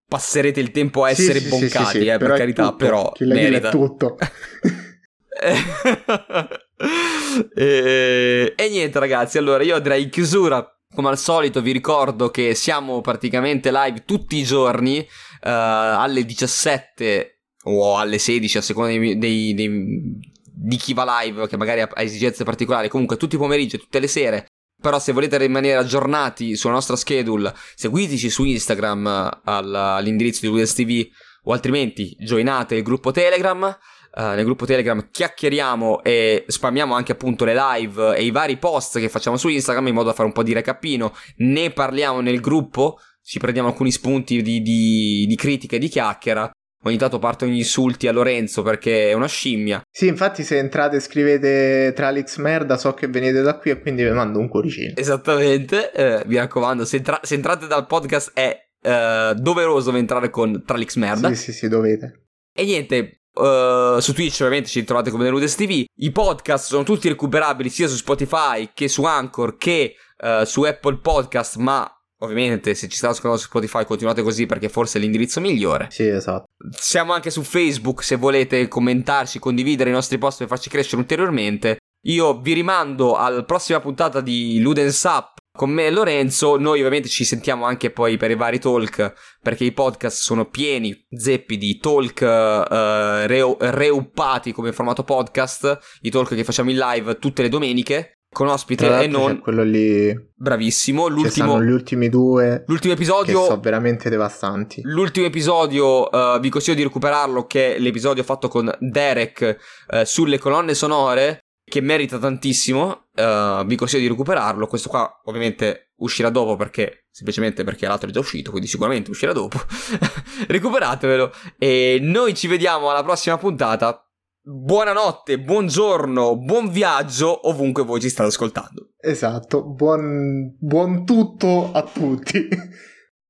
passerete il tempo a essere sì, boncati, sì, sì, eh, per carità, tutto. però Kill la Kill merita. è tutto. e, e niente ragazzi, allora io in chiusura. Come al solito vi ricordo che siamo praticamente live tutti i giorni eh, alle 17 o alle 16 a seconda dei, dei- dei- di chi va live che magari ha, esigenze particolari. Comunque tutti i pomeriggi, tutte le sere. Però se volete rimanere aggiornati sulla nostra schedule, seguiteci su Instagram al- all'indirizzo di Ludens TV o altrimenti joinate il gruppo Telegram. Eh, nel gruppo Telegram chiacchieriamo e spammiamo anche appunto le live e i vari post che facciamo su Instagram in modo da fare un po' di recapino. Ne parliamo nel gruppo, ci prendiamo alcuni spunti di, di, di critica e di chiacchiera. Ogni tanto partono gli insulti a Lorenzo perché è una scimmia. sì, infatti se entrate e scrivete Tralix merda so che venite da qui e quindi vi mando un cuoricino. Esattamente, eh, mi raccomando, se, entra- se entrate dal podcast è eh, doveroso entrare con Tralix Merda. Sì, sì, sì, dovete. E niente, eh, su Twitch ovviamente ci trovate come Nerudes TV. I podcast sono tutti recuperabili sia su Spotify che su Anchor che eh, su Apple Podcast, ma ovviamente se ci state ascoltando su Spotify continuate così perché forse è l'indirizzo migliore. Sì, esatto. Siamo anche su Facebook se volete commentarci, condividere i nostri post per farci crescere ulteriormente. Io vi rimando alla prossima puntata di Ludens Up con me e Lorenzo. Noi ovviamente ci sentiamo anche poi per i vari talk perché i podcast sono pieni zeppi di talk eh, reu- reuppati come formato podcast, i talk che facciamo in live tutte le domeniche. Con ospite e non quello lì bravissimo l'ultimo gli ultimi due l'ultimo episodio che sono veramente devastanti. L'ultimo episodio uh, vi consiglio di recuperarlo che è l'episodio fatto con Derek uh, sulle colonne sonore che merita tantissimo uh, vi consiglio di recuperarlo. Questo qua ovviamente uscirà dopo perché semplicemente perché l'altro è già uscito quindi sicuramente uscirà dopo. Recuperatevelo e noi ci vediamo alla prossima puntata buonanotte, buongiorno, buon viaggio ovunque voi ci state ascoltando. Esatto, buon, buon tutto a tutti.